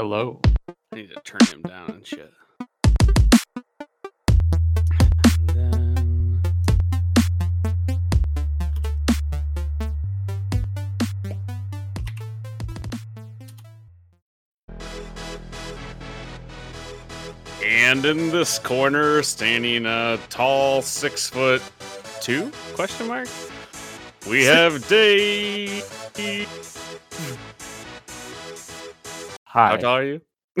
Hello. I need to turn him down and shit. And then And in this corner, standing a tall six foot two question mark. We have Dave. How tall are you?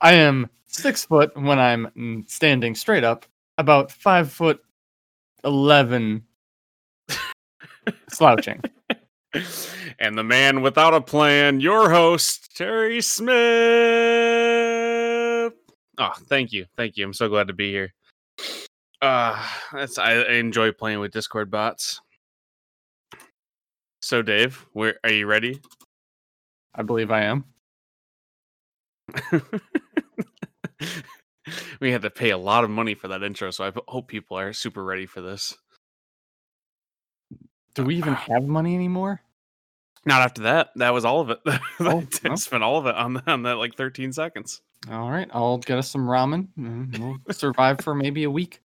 I am six foot when I'm standing straight up, about five foot eleven slouching. and the man without a plan, your host, Terry Smith. Oh, thank you. Thank you. I'm so glad to be here. Uh that's I, I enjoy playing with Discord bots. So Dave, where are you ready? I believe I am. we had to pay a lot of money for that intro, so I hope people are super ready for this. Do we even have money anymore? Not after that. That was all of it. I Oh, well. spent all of it on, on that like 13 seconds. All right, I'll get us some ramen. We'll survive for maybe a week.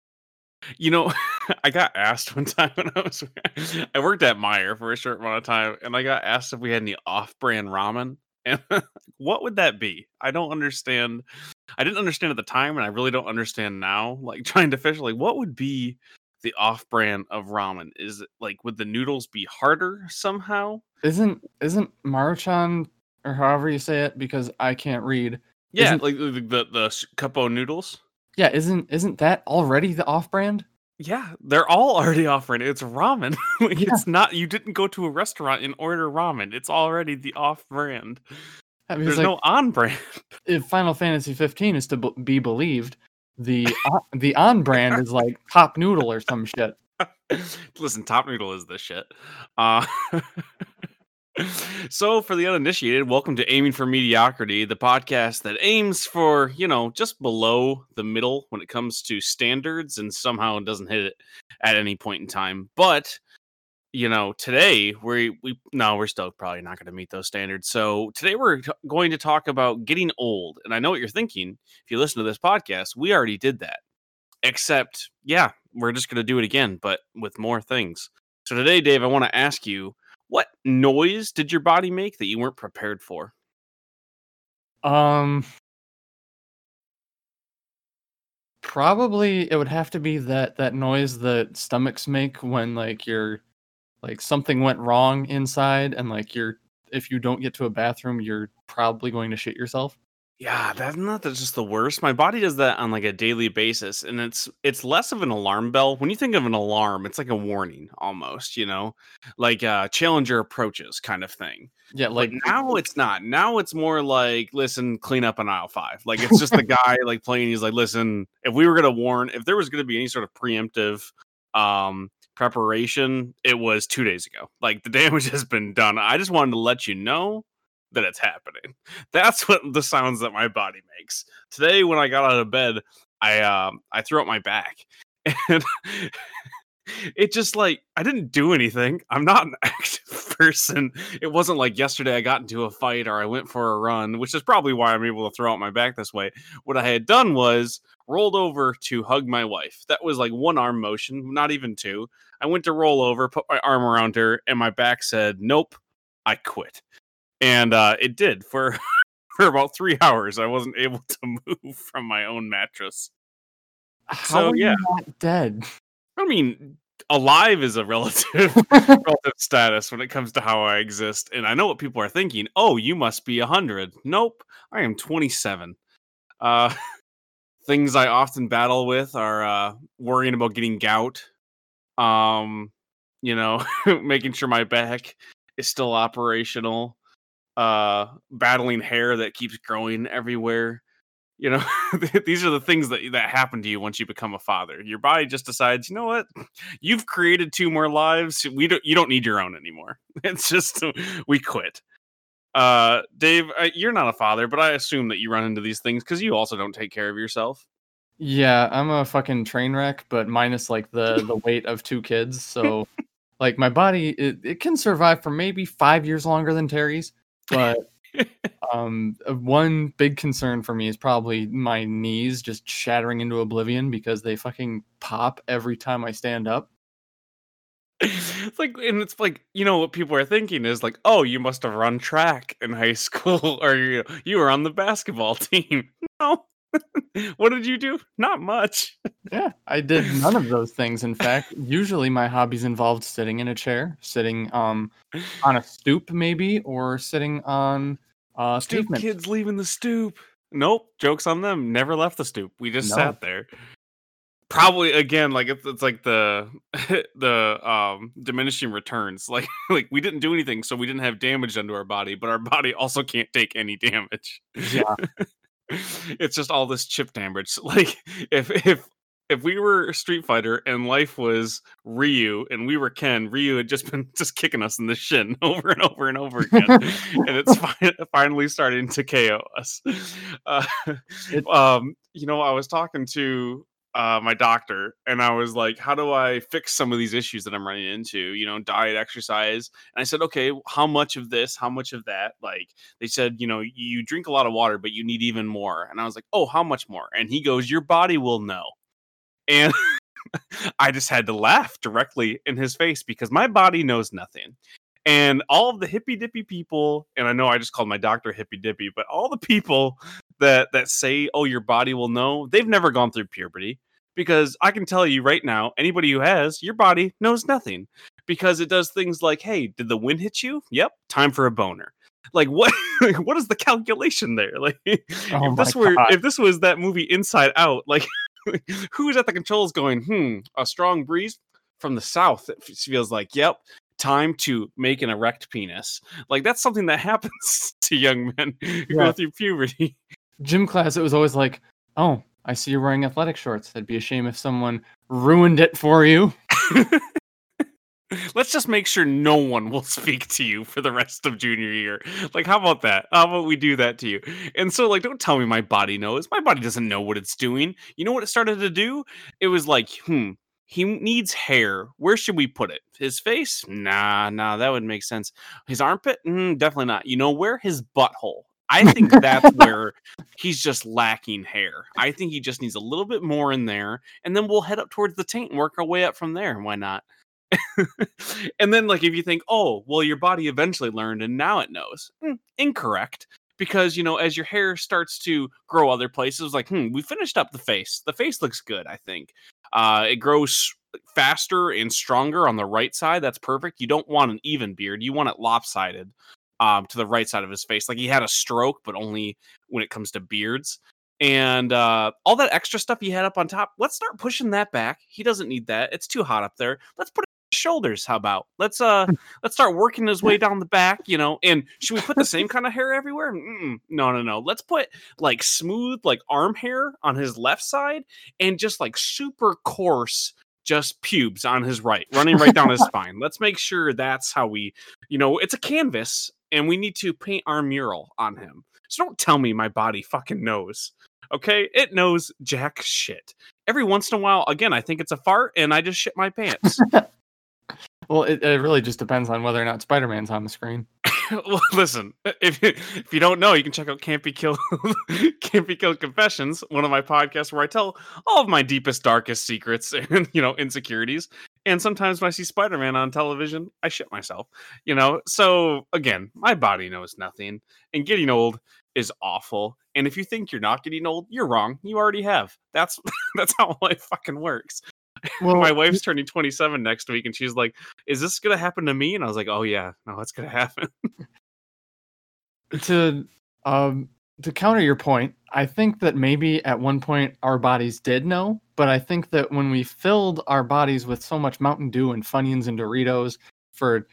You know, I got asked one time when I was I worked at Meijer for a short amount of time, and I got asked if we had any off-brand ramen. And what would that be? I don't understand. I didn't understand at the time, and I really don't understand now. Like trying to fish, like what would be the off-brand of ramen? Is it like would the noodles be harder somehow? Isn't isn't Maruchan or however you say it because I can't read? Yeah, Isn't- like the the, the cupo noodles. Yeah, isn't isn't that already the off-brand? Yeah, they're all already offering it. It's ramen. like Yeah. it's not you didn't go to a restaurant and order ramen. It's already the off brand. I mean, There's like, no on brand. if Final Fantasy 15 is to b- be believed, the the on brand is like Top Noodle or some shit. Listen, Top Noodle is the shit. Uh So, for the uninitiated, welcome to Aiming for Mediocrity, the podcast that aims for, you know, just below the middle when it comes to standards and somehow doesn't hit it at any point in time. But, you know, today we we no, we're still probably not going to meet those standards. So, today we're t- going to talk about getting old. And I know what you're thinking. If you listen to this podcast, we already did that. Except, yeah, we're just going to do it again, but with more things. So, today, Dave, I want to ask you what noise did your body make that you weren't prepared for? Um, probably it would have to be that that noise that stomachs make when like you're like something went wrong inside and like you're if you don't get to a bathroom you're probably going to shit yourself. Yeah, that's not that's just the worst. My body does that on like a daily basis, and it's it's less of an alarm bell. When you think of an alarm, it's like a warning almost, you know, like uh Challenger approaches kind of thing. Yeah, Like like now it's not. Now it's more like, listen, clean up on aisle five. Like it's just the guy like playing. He's like, listen, if we were gonna warn, if there was gonna be any sort of preemptive um preparation, it was two days ago. Like the damage has been done. I just wanted to let you know that it's happening. That's what the sounds that my body makes. Today, when I got out of bed, I um I threw out my back and it just like I didn't do anything. I'm not an active person. It wasn't like yesterday I got into a fight or I went for a run, which is probably why I'm able to throw out my back this way. What I had done was rolled over to hug my wife. That was like one arm motion, not even two. I went to roll over, put my arm around her, and my back said, "Nope, I quit." And uh, it did for for about three hours. I wasn't able to move from my own mattress. how so, are yeah. you not dead? I mean, alive is a relative relative status when it comes to how I exist. And I know what people are thinking. Oh, you must be 100. Nope, I am 27. Uh, things I often battle with are uh, worrying about getting gout. Um, you know, making sure my back is still operational. Uh, battling hair that keeps growing everywhere. You know, these are the things that that happen to you once you become a father. Your body just decides, you know what, you've created two more lives. We don't, you don't need your own anymore. It's just we quit. Uh, Dave, you're not a father, but I assume that you run into these things because you also don't take care of yourself. Yeah, I'm a fucking train wreck, but minus like the the weight of two kids. So, like my body, it, it can survive for maybe five years longer than Terry's, but Um, uh, one big concern for me is probably my knees just shattering into oblivion because they fucking pop every time I stand up. it's like and it's like you know what people are thinking is like oh you must have run track in high school or you you were on the basketball team no what did you do not much Yeah, I did none of those things. In fact, usually my hobbies involved sitting in a chair, sitting um on a stoop maybe, or sitting on uh stoop pavement. kids leaving the stoop nope jokes on them never left the stoop we just No. sat there probably again like it's, it's like the the um diminishing returns like like we didn't do anything so we didn't have damage done to our body but our body also can't take any damage Yeah. It's just all this chip damage like if if if we were Street Fighter and life was Ryu and we were Ken, Ryu had just been just kicking us in the shin over and over and over again, and it's fi- finally starting to KO us. Uh, um, you know, I was talking to uh, my doctor, and I was like, "How do I fix some of these issues that I'm running into? You know, diet, exercise." And I said, "Okay, how much of this? How much of that?" Like they said, you know, you drink a lot of water, but you need even more. And I was like, "Oh, how much more?" And he goes, "Your body will know." And I just had to laugh directly in his face because my body knows nothing. And all of the hippy dippy people, and I know I just called my doctor hippy dippy, but all the people that that say, "Oh, your body will know," they've never gone through puberty because I can tell you right now, anybody who has, your body knows nothing because it does things like, "Hey, did the wind hit you? Yep, time for a boner." Like what? what is the calculation there? Like Oh if this were God. if this was that movie Inside Out, like who is at the controls going, "Hmm, a strong breeze from the south." It feels like, "Yep." Time to make an erect penis. Like that's something that happens to young men who Yeah. go through puberty. Gym class, it was always like, oh, I see you're wearing athletic shorts. That'd be a shame if someone ruined it for you. Let's just make sure no one will speak to you for the rest of junior year. Like, how about that? How about we do that to you? And so, like, don't tell me my body knows. My body doesn't know what it's doing. You know what it started to do? It was like, hmm, he needs hair. Where should we put it? His face? Nah, nah, that would make sense. His armpit? Mm, definitely not. You know where? His butthole. I think that's where he's just lacking hair. I think he just needs a little bit more in there, and then we'll head up towards the taint and work our way up from there. Why not? and then, like, if you think, oh, well, your body eventually learned and now it knows, Mm, incorrect. Because, you know, as your hair starts to grow other places, like, hmm, we finished up the face. The face looks good, I think. Uh, it grows faster and stronger on the right side. That's perfect. You don't want an even beard, you want it lopsided um, to the right side of his face. Like he had a stroke, but only when it comes to beards. And uh, all that extra stuff he had up on top, let's start pushing that back. He doesn't need that. It's too hot up there. Let's put it on his shoulders. How about let's uh let's start working his way down the back, you know? And should we put the same kind of hair everywhere? Mm-mm. No, no, no. Let's put like smooth like arm hair on his left side and just like super coarse just pubes on his right, running right down his spine. Let's make sure that's how we, you know, it's a canvas and we need to paint our mural on him. So don't tell me my body fucking knows. Okay? It knows jack shit. Every once in a while, again, I think it's a fart and I just shit my pants. Well, it, it really just depends on whether or not Spider Man's on the screen. well, listen, if if you don't know, you can check out Can't Be Killed Can't Be Killed Confessions, one of my podcasts where I tell all of my deepest, darkest secrets and you know insecurities. And sometimes when I see Spider Man on television, I shit myself. You know, so again, my body knows nothing, and getting old is awful. And if you think you're not getting old, you're wrong. You already have. That's that's how life fucking works. Well, my wife's turning 27 next week, and she's like, "Is this gonna happen to me?" And I was like, "Oh yeah, no, it's gonna happen." to um to counter your point, I think that maybe at one point our bodies did know, but I think that when we filled our bodies with so much Mountain Dew and Funyuns and Doritos for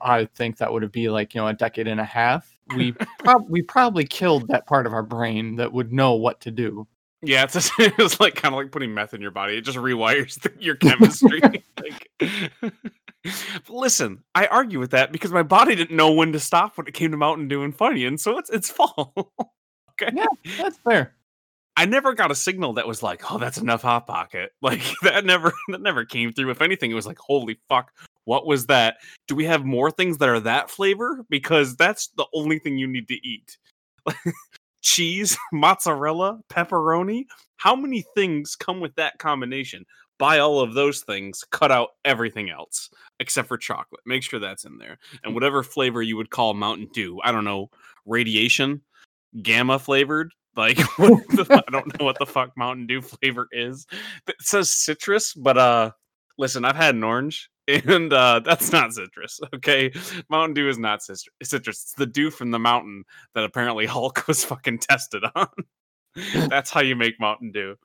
I think that would have be like, you know, a decade and a half, we prob- we probably killed that part of our brain that would know what to do. Yeah, it's just, it was like kind of like putting meth in your body. It just rewires the, your chemistry. like, listen, I argue with that because my body didn't know when to stop when it came to Mountain Dew and Funyuns, so it's it's fall. okay, Yeah. That's fair. I never got a signal that was like, "Oh, that's enough hot pocket." Like that never that never came through. If anything, it was like, "Holy fuck, What was that? Do we have more things that are that flavor? Because that's the only thing you need to eat. Cheese, mozzarella, pepperoni. How many things come with that combination? Buy all of those things, cut out everything else except for chocolate. Make sure that's in there. And whatever flavor you would call Mountain Dew, I don't know, radiation, gamma flavored. Like the, I don't know what the fuck Mountain Dew flavor is. It says citrus, but uh listen, I've had an orange and uh that's not citrus. Okay. Mountain Dew is not citrus. It's the dew from the mountain that apparently Hulk was fucking tested on. that's how you make Mountain Dew.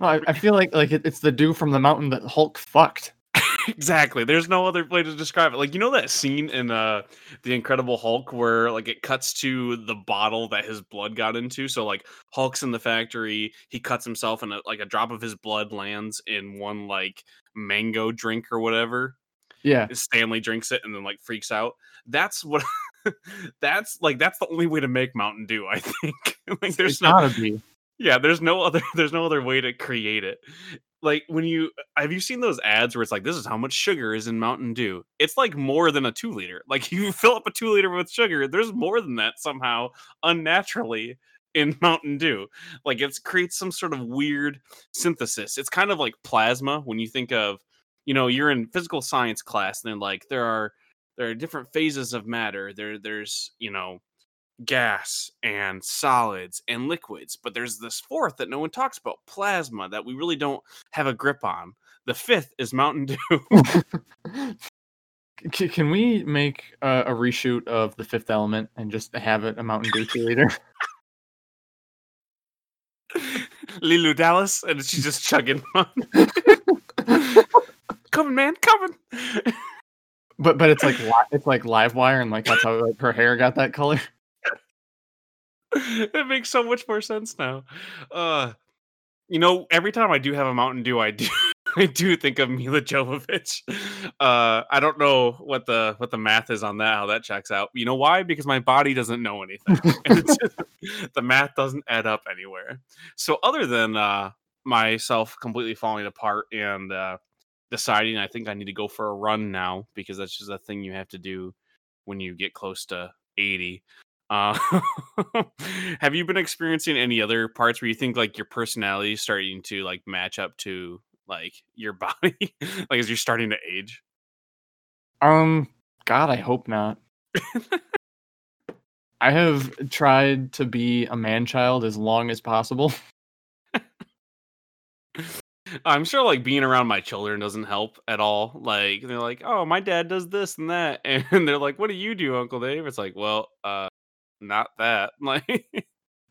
I, I feel like like it, it's the dew from the mountain that Hulk fucked exactly. There's no other way to describe it. Like you know that scene in uh the Incredible Hulk where like it cuts to the bottle that his blood got into. So like Hulk's in the factory, he cuts himself and a, like a drop of his blood lands in one like mango drink or whatever. Yeah. Stanley drinks it and then like freaks out. That's what that's like that's the only way to make Mountain Dew, I think. like there's it's no. Yeah, there's no other there's no other way to create it like when you have you seen those ads where it's like this is how much sugar is in Mountain Dew? It's like more than a two liter. Like you fill up a two liter with sugar, there's more than that somehow unnaturally in Mountain Dew. Like it creates some sort of weird synthesis. It's kind of like plasma when you think of, you know, you're in physical science class and then like there are there are different phases of matter. There there's, you know, gas and solids and liquids. But there's this fourth that no one talks about plasma that we really don't have a grip on. The fifth is Mountain Dew. Can we make a, a, reshoot of the Fifth Element and just have it a Mountain Dew cheerleader? Leeloo Dallas, and she's just chugging. On. coming, man, coming. But but it's like it's like live wire, and like that's how like her hair got that color. it makes so much more sense now. Uh, you know, every time I do have a Mountain Dew, I do I do think of Milla Jovovich. Uh, I don't know what the what the math is on that, how that checks out. You know why? Because my body doesn't know anything. the math doesn't add up anywhere. So other than uh, myself completely falling apart and uh, deciding I think I need to go for a run now because that's just a thing you have to do when you get close to 80. Uh, have you been experiencing any other parts where you think like your personality is starting to like match up to like your body, like as you're starting to age? Um, God, I hope not. I have tried to be a man child as long as possible. I'm sure like being around my children doesn't help at all. Like they're like, "Oh, my dad does this and that," and they're like, "What do you do, Uncle Dave?" It's like, "Well, uh, not that. Like,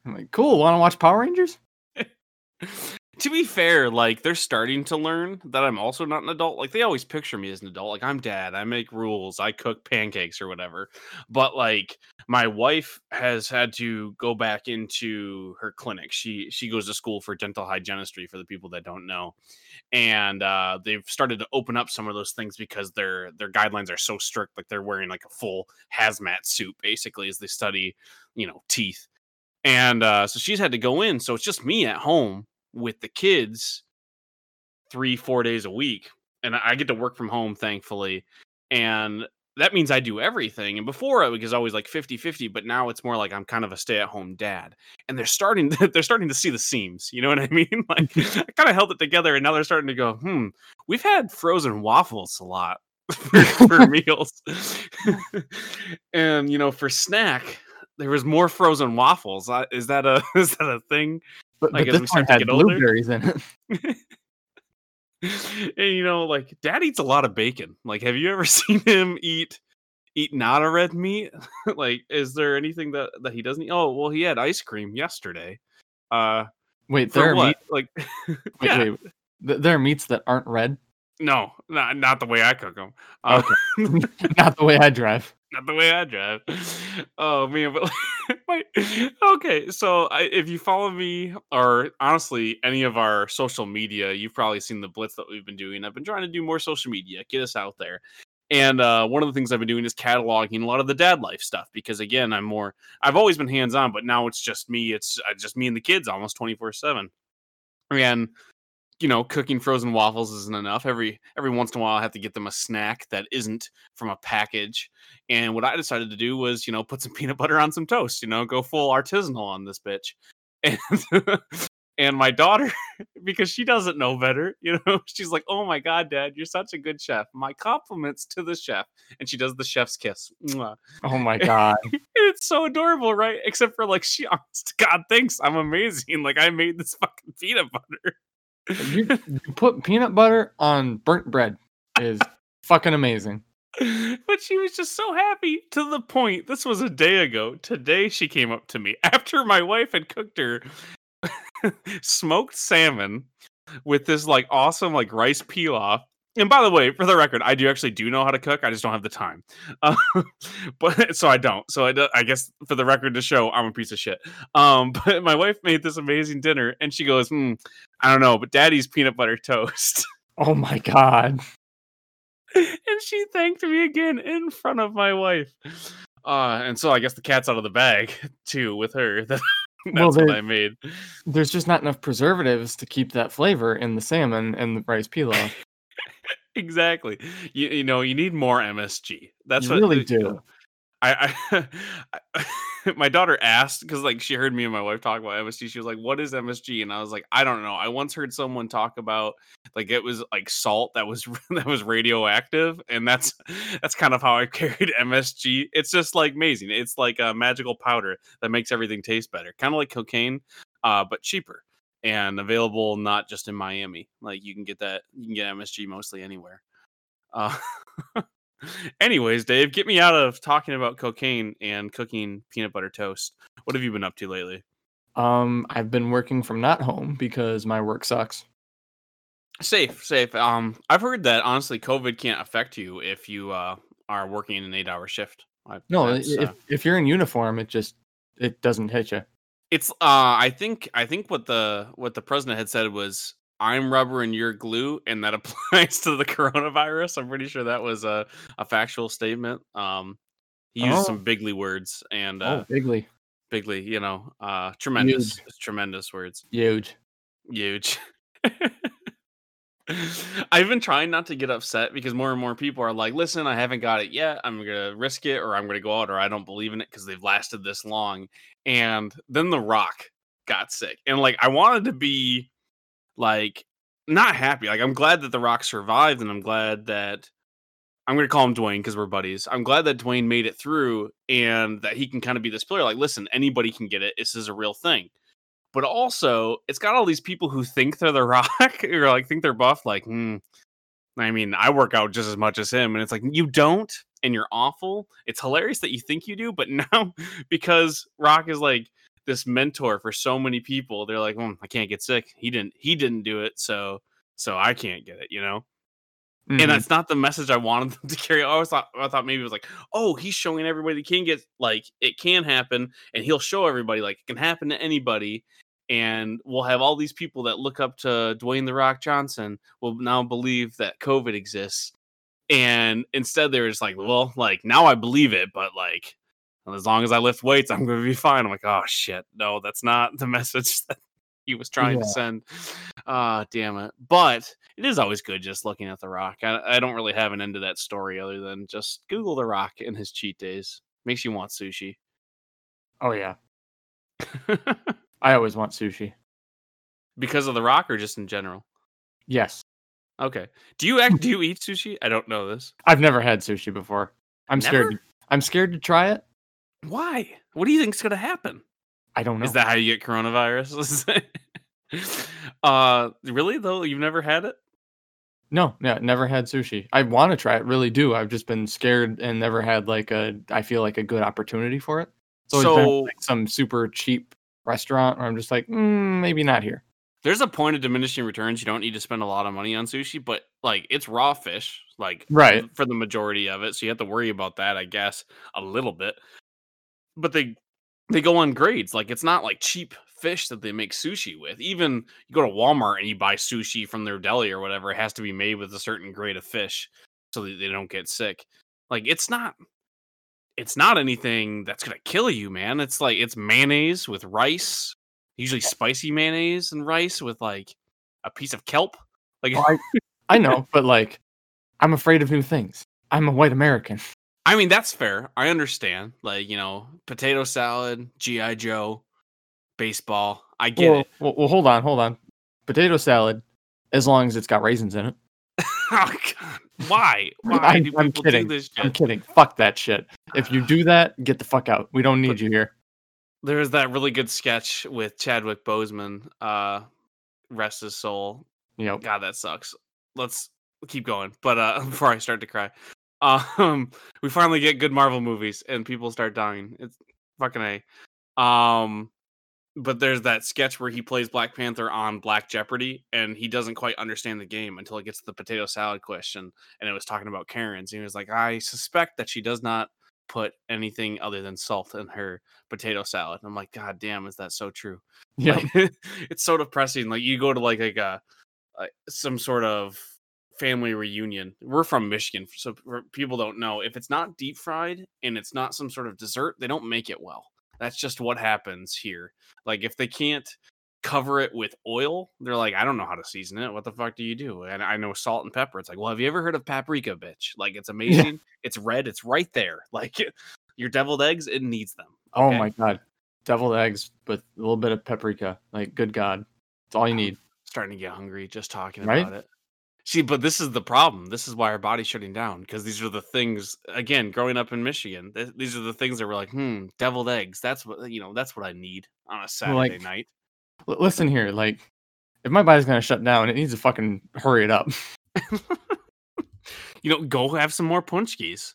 I'm like, cool. Want to watch Power Rangers? to be fair, like they're starting to learn that I'm also not an adult. Like they always picture me as an adult. Like I'm dad. I make rules. I cook pancakes or whatever. But like my wife has had to go back into her clinic. She she goes to school for dental hygienistry for the people that don't know. And uh, they've started to open up some of those things because their their guidelines are so strict. Like they're wearing like a full hazmat suit basically as they study, you know, teeth. And uh, so she's had to go in. So it's just me at home with the kids three, four days a week. And I get to work from home, thankfully. And that means I do everything. And before it was always like 50 50, but now it's more like I'm kind of a stay at home dad. And they're starting to, they're starting to see the seams. You know what I mean? Like I kind of held it together and now they're starting to go, hmm, we've had frozen waffles a lot for, for meals. and you know, for snack, there was more frozen waffles. Is that a is that a thing? But, like, but this one had blueberries older. in it. and you know, like dad eats a lot of bacon. Like, have you ever seen him eat eat not a red meat? like, is there anything that that he doesn't eat? Oh, well, he had ice cream yesterday. Uh wait, there are what? Meat? Like wait, yeah. wait. There are meats that aren't red? No, not not the way I cook them. Uh, okay. not the way I drive not the way I drive. Oh man, but like, okay. So I, if you follow me, or honestly any of our social media, you've probably seen the blitz that we've been doing. I've been trying to do more social media, get us out there. And uh, one of the things I've been doing is cataloging a lot of the dad life stuff because again, I'm more. I've always been hands on, but now it's just me. It's uh, just me and the kids almost twenty four seven. And you know, cooking frozen waffles isn't enough. Every every once in a while, I have to get them a snack that isn't from a package. And what I decided to do was, you know, put some peanut butter on some toast. You know, go full artisanal on this bitch. And and my daughter, because she doesn't know better, you know, she's like, "Oh my god, Dad, you're such a good chef. My compliments to the chef." And she does the chef's kiss. Mwah. Oh my god. it's so adorable, right? Except for like, she, honest God, thinks I'm amazing. Like I made this fucking peanut butter. You, you put peanut butter on burnt bread is fucking amazing. but she was just so happy to the point. This was a day ago. Today she came up to me after my wife had cooked her smoked salmon with this like awesome like rice pilaf. And by the way, for the record, I do actually do know how to cook. I just don't have the time. Uh, but so I don't. So I, I guess for the record to show, I'm a piece of shit. Um, but my wife made this amazing dinner, and she goes, hmm, "I don't know, but Daddy's peanut butter toast." Oh my god. and she thanked me again in front of my wife. Uh, and so I guess the cat's out of the bag too with her. That's Well, what I made. There's just not enough preservatives to keep that flavor in the salmon and the rice pilaf. exactly. You, you know, you need more MSG. That's You what really do. I, I my daughter asked because like she heard me and my wife talk about MSG. She was like, "What is MSG?" And I was like, "I don't know." I once heard someone talk about like it was like salt that was that was radioactive, and that's that's kind of how I carried MSG. It's just like amazing. It's like a magical powder that makes everything taste better, kind of like cocaine, uh, but cheaper and available not just in Miami. Like you can get that you can get MSG mostly anywhere. Uh, anyways, Dave, get me out of talking about cocaine and cooking peanut butter toast. What have you been up to lately? Um, I've been working from not home because my work sucks. Safe, safe. Um, I've heard that honestly, COVID can't affect you if you uh are working in an eight-hour shift. I- No, if uh, if you're in uniform, it just it doesn't hit you. it's uh i think i think what the what the president had said was i'm rubber and you're glue and that applies to the coronavirus i'm pretty sure that was a, a factual statement um he used Oh. some bigly words and uh oh, bigly, bigly you know uh tremendous tremendous words huge. huge I've been trying not to get upset because more and more people are like, listen, I haven't got it yet. I'm going to risk it or I'm going to go out or I don't believe in it because they've lasted this long. And then The Rock got sick. And like, I wanted to be like, not happy. Like, I'm glad that The Rock survived and I'm glad that I'm going to call him Dwayne because we're buddies. I'm glad that Dwayne made it through and that he can kind of be this player. Like, listen, anybody can get it. This is a real thing but also it's got all these people who think they're the rock or like think they're buff like hmm i mean i work out just as much as him and it's like you don't and you're awful it's hilarious that you think you do but now because rock is like this mentor for so many people they're like hmm, i can't get sick he didn't he didn't do it so so i can't get it you know Mhm. and that's not the message I wanted them to carry. I always thought I thought maybe it was like, oh, he's showing everybody that can get like it can happen, and he'll show everybody like it can happen to anybody, and we'll have all these people that look up to Dwayne the Rock Johnson will now believe that COVID exists, and instead they're just like, well, like now I believe it, but like as long as I lift weights, I'm going to be fine. I'm like, oh shit, no, that's not the message that he was trying to send. Ah, damn it. But it is always good just looking at The Rock. I, I don't really have an end to that story other than just Google The Rock in his cheat days. Makes you want sushi. oh yeah, I always want sushi. because of The Rock or just in general? Yes, Okay. Do you act? Do you eat sushi? I don't know this. I've never had sushi before. I'm scared. Never? To, I'm scared to try it. Why? What do you think's gonna happen? I don't know. Is that how you get coronavirus? uh, really though? You've never had it? No, yeah, never had sushi. I want to try it, really do. I've just been scared and never had like a. I feel like a good opportunity for it. So, So- like some super cheap restaurant where I'm just like, mm, maybe not here. There's a point of diminishing returns. You don't need to spend a lot of money on sushi, but like it's raw fish, like Right. for the majority of it. So you have to worry about that, I guess, a little bit. But they they go on grades. Like it's not like cheap fish that they make sushi with. Even you go to Walmart and you buy sushi from their deli or whatever, it has to be made with a certain grade of fish so that they don't get sick. Like it's not it's not anything that's gonna kill you, man. It's like it's mayonnaise with rice, usually spicy mayonnaise and rice with like a piece of kelp. Like Well, I, I know, but like, I'm afraid of new things. I'm a white American. I mean, that's fair. I understand. Like, you know, potato salad, GI Joe, baseball. I get well, it. Well, well, hold on, hold on. Potato salad, as long as it's got raisins in it. oh god. Why? Why I- do I'm people kidding. do this I'm kidding. Fuck that shit. If you do that, get the fuck out. We don't need But- you here. There's that really good sketch with Chadwick Boseman. Uh rest his soul. You know, God, that sucks. Let's keep going. But uh before I start to cry. Um we finally get good Marvel movies and people start dying. It's fucking A. Um but there's that sketch where he plays Black Panther on Black Jeopardy and he doesn't quite understand the game until it gets to the potato salad question and it was talking about Karen's and he was like, I suspect that she does not put anything other than salt in her potato salad. And I'm like, God damn, is that so true? yeah, Like, it's so depressing. Like you go to like like a, a some sort of family reunion. We're from Michigan, so people don't know if it's not deep fried and it's not some sort of dessert, they don't make it well. That's just what happens here. Like if they can't cover it with oil, they're like, I don't know how to season it. What the fuck do you do? And I know salt and pepper. It's like, well, have you ever heard of paprika, bitch? Like it's amazing. It's red. It's right there. Like your deviled eggs, it needs them. Oh my god. Deviled eggs with a little bit of paprika. Like, good god. It's all you need. starting to get hungry just talking Right? about it. See, but this is the problem. This is why our body's shutting down because these are the things. Again, growing up in Michigan, th- these are the things that were like, hmm, deviled eggs. That's what you know. That's what I need on a Saturday like- night. L- listen here, like, if my body's gonna shut down, it needs to fucking hurry it up. You know, go have some more punchkis.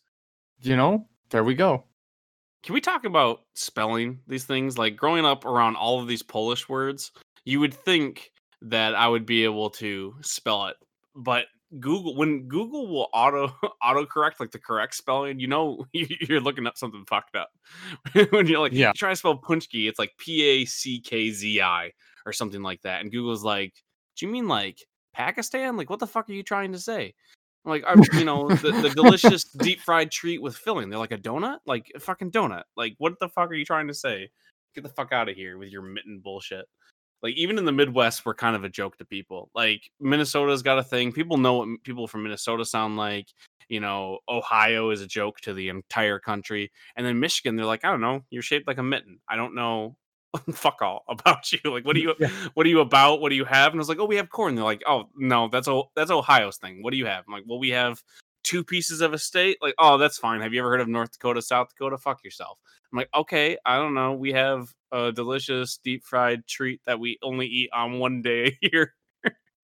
you know? There we go. Can we talk about spelling these things? Like growing up around all of these Polish words, you would think that I would be able to spell it, but Google when Google will auto autocorrect like the correct spelling, you know you're looking up something fucked up. when you're like, Yeah. you try to spell punchki, it's like P A C K Z I or something like that, and Google's like, do you mean like Pakistan? Like, what the fuck are you trying to say? I'm like, I'm, you know, the, the delicious deep fried treat with filling. They're like a donut, like a fucking donut. Like, what the fuck are you trying to say? Get the fuck out of here with your mitten bullshit. Like, even in the Midwest, we're kind of a joke to people. Like, Minnesota's got a thing. People know what people from Minnesota sound like. You know, Ohio is a joke to the entire country. And then Michigan, they're like, I don't know, you're shaped like a mitten. I don't know fuck all about you. Like, what do mm, you Yeah. what are you about? What do you have? And I was like, oh, we have corn. They're like, oh no, that's o- that's Ohio's thing. What do you have? I'm like, well, we have two pieces of a state. Like, oh, that's fine. Have you ever heard of North Dakota, South Dakota? Fuck yourself. I'm like, okay, I don't know. We have a delicious deep fried treat that we only eat on one day a year.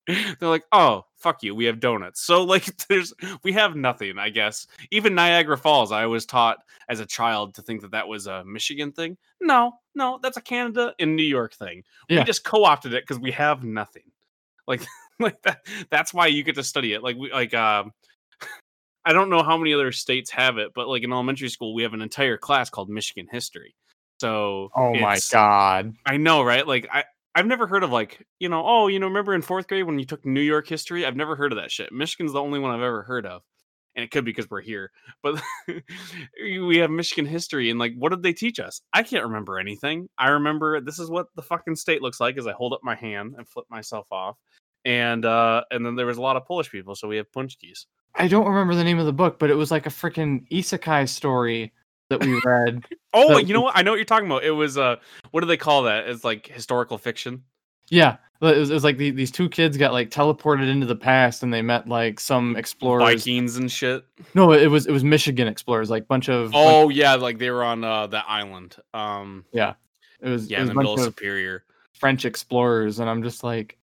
They're like, oh, fuck you. We have donuts. So like, there's we have nothing. I guess even Niagara Falls. I was taught as a child to think that that was a Michigan thing. No, no, that's a Canada and New York thing. Yeah. We just co-opted it because we have nothing. Like, like that. That's why you get to study it. Like we like um. I don't know how many other states have it, but like in elementary school, we have an entire class called Michigan history. So Oh my god. I know, right? Like I I've never heard of like, you know, oh, you know, remember in 4th grade when you took New York history? I've never heard of that shit. Michigan's the only one I've ever heard of. And it could be because we're here. But we have Michigan history and like what did they teach us? I can't remember anything. I remember this is what the fucking state looks like as I hold up my hand and flip myself off. And uh and then there was a lot of Polish people, so we have punchkis. I don't remember the name of the book, but it was like a freaking isekai story that we read. Oh, you know what? I know what you're talking about. It was uh what do they call that? It's like historical fiction. yeah, it was, it was like the, these two kids got like teleported into the past, and they met like some explorers. Vikings and shit. No, it was it was Michigan explorers, like bunch of. bunch- Oh yeah, like they were on uh that island. Um it was yeah, it in the middle of Superior. French explorers, and I'm just like,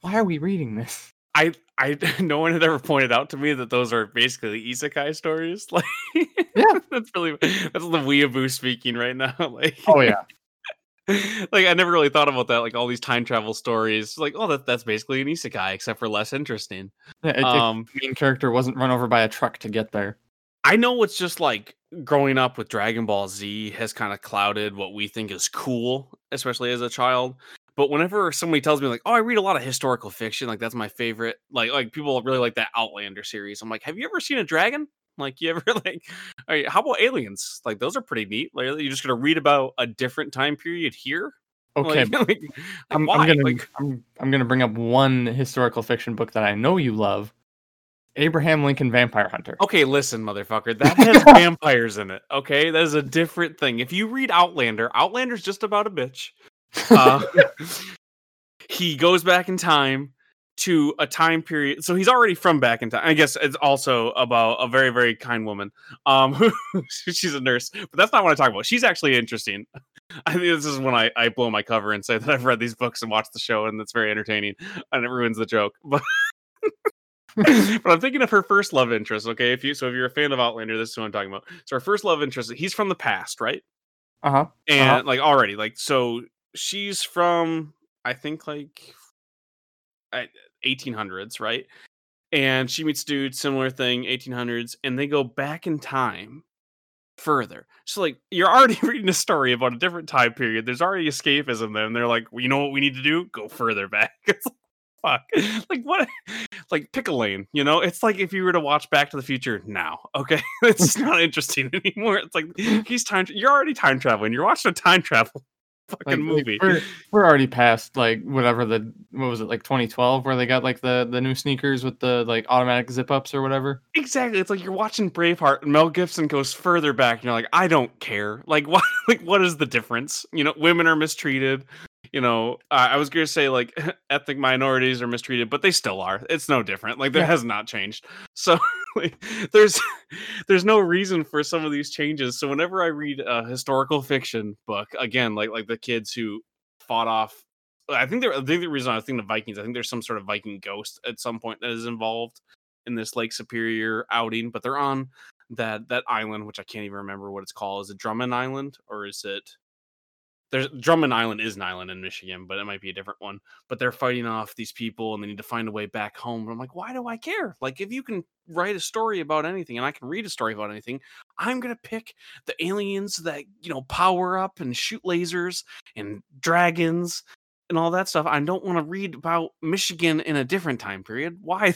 why are we reading this? I I no one had ever pointed out to me that those are basically isekai stories. Like Yeah. that's really that's the weeaboo speaking right now. Like Oh yeah, like I never really thought about that. Like all these time travel stories. Like, oh that that's basically an isekai, except for less interesting. Yeah, it- Um the main character wasn't run over by a truck to get there. I know it's just like growing up with Dragon Ball Z has kind of clouded what we think is cool, especially as a child. But whenever somebody tells me like, "Oh, I read a lot of historical fiction, like that's my favorite," like like people really like that Outlander series. I'm like, "Have you ever seen a dragon? Like, you ever like, all right, how about aliens? Like, those are pretty neat. Like, you're just gonna read about a different time period here? Okay, Like, like, I'm. I'm gonna Like, I'm, I'm gonna bring up one historical fiction book that I know you love, Abraham Lincoln Vampire Hunter. okay, listen, motherfucker, that has vampires in it. Okay, that is a different thing. If you read Outlander, Outlander's just about a bitch. Uh, he goes back in time to a time period. So he's already from back in time. I guess it's also about a very, very kind woman. Um, she's a nurse, but that's not what I talk about. She's actually interesting. I think this is when I, I blow my cover and say that I've read these books and watched the show, and it's very entertaining, and it ruins the joke. But but I'm thinking of her first love interest. Okay, if you so if you're a fan of Outlander, this is what I'm talking about. So her first love interest, he's from the past, right? Uh huh. and Uh-huh. like already like so she's from i think like uh, 1800s right? And she meets dude similar thing 1800s and they go back in time further. So like you're already reading a story about a different time period. There's already escapism there and they're like well, you know what we need to do? Go further back. It's like fuck. Like what like pick a lane you know? It's like if you were to watch back to the future now okay? It's not interesting anymore. It's like he's time you're already time traveling. You're watching a time travel fucking Like, movie. we're we're already past like whatever the what was it like 2012 where they got like the the new sneakers with the like automatic zip ups or whatever. exactly. It's like you're watching braveheart and mel gibson goes further back and you're like i don't care. Like what like what is the difference? You know women are mistreated you know uh, i was gonna say like ethnic minorities are mistreated but they still are. It's no different. Like that Yeah. has not changed. So like, there's there's no reason for some of these changes. So whenever i read a historical fiction book again like like the kids who fought off i think there i think the reason i was thinking of vikings i think there's some sort of viking ghost at some point that is involved in this lake superior outing but they're on that that island which i can't even remember what it's called. Is it drummond island or is it there's Drummond Island is an island in Michigan, but it might be a different one. But they're fighting off these people and they need to find a way back home. But I'm like, why do I care? Like, if you can write a story about anything and I can read a story about anything, I'm gonna pick the aliens that you know power up and shoot lasers and dragons and all that stuff. I don't want to read about Michigan in a different time period. Why?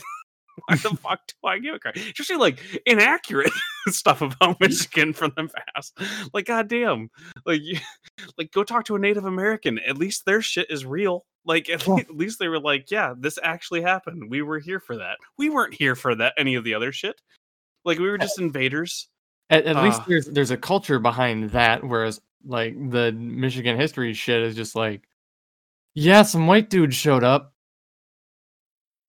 Why the fuck do I give a crap? Especially like inaccurate stuff about Michigan from the past. Like, goddamn, like, you, like go talk to a Native American. At least their shit is real. Like, at, Yeah. le- at least they were like, yeah, this actually happened. We were here for that. We weren't here for that. Any of the other shit. Like, we were just invaders. At, at least Ah. there's there's a culture behind that, whereas like the Michigan history shit is just like, yeah, some white dude showed up.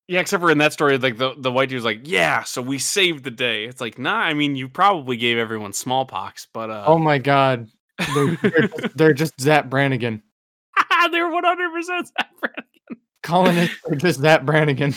Yeah, except for in that story, like the, the white dude's like, yeah, so we saved the day. It's like, nah, I mean, you probably gave everyone smallpox, but uh, Oh my god, they're, they're, just- they're just Zap Brannigan. they're 100% Zap Brannigan. Colonists are just Zap Brannigan.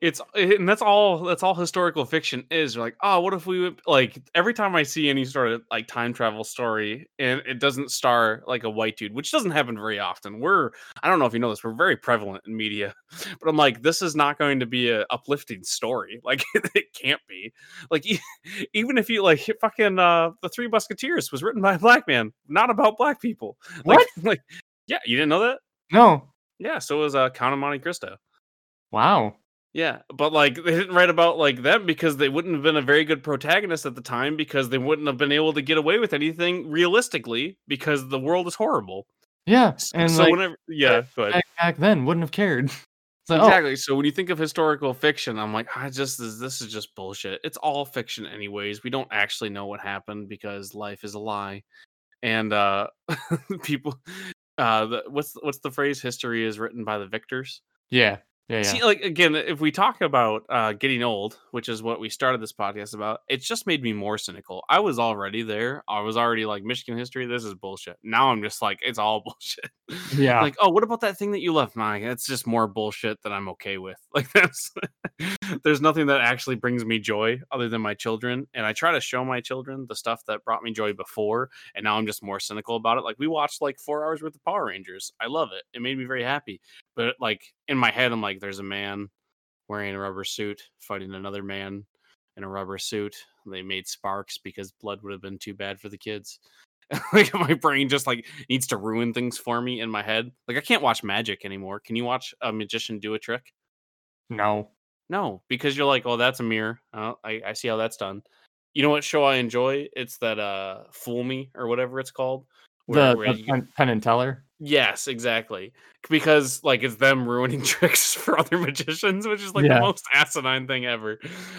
It's and that's all that's all historical fiction is You're like oh what if we would like every time i see any sort of like time travel story and it doesn't star like a white dude which doesn't happen very often we're i don't know if you know this we're very prevalent in media but i'm like this is not going to be a uplifting story like it can't be like even if you like fucking uh the three musketeers was written by a black man not about black people like, What? like yeah you didn't know that No. yeah so was uh count of monte cristo Wow. Yeah, but like they didn't write about like them because they wouldn't have been a very good protagonist at the time because they wouldn't have been able to get away with anything realistically because the world is horrible. Yeah, and so like whenever yeah, back, back then wouldn't have cared. Like, oh, Exactly. So when you think of historical fiction, I'm like, I just this, this is just bullshit. It's all fiction anyways. We don't actually know what happened because life is a lie. And uh people uh the, what's what's the phrase history is written by the victors? yeah, yeah, yeah. See, like again, if we talk about uh, getting old, which is what we started this podcast about, it's just made me more cynical. I was already there. I was already like Michigan history. This is bullshit. Now I'm just like, it's all bullshit. yeah. Like, oh, what about that thing that you left? Mike? It's just more bullshit that I'm okay with. Like that's there's nothing that actually brings me joy other than my children. And I try to show my children the stuff that brought me joy before. And now I'm just more cynical about it. Like we watched like four hours worth of Power Rangers. I love it. It made me very happy. But like in my head, I'm like, there's a man wearing a rubber suit fighting another man in a rubber suit. They made sparks because blood would have been too bad for the kids. like my brain just like needs to ruin things for me in my head. Like I can't watch magic anymore. Can you watch a magician do a trick? no. No, because you're like, oh, that's a mirror. Oh, I, I see how that's done. You know what show I enjoy? It's that uh Fool Me or whatever it's called. The, where the you- Penn, Penn and Teller. Yes, exactly. Because like it's them ruining tricks for other magicians, which is like Yeah. the most asinine thing ever.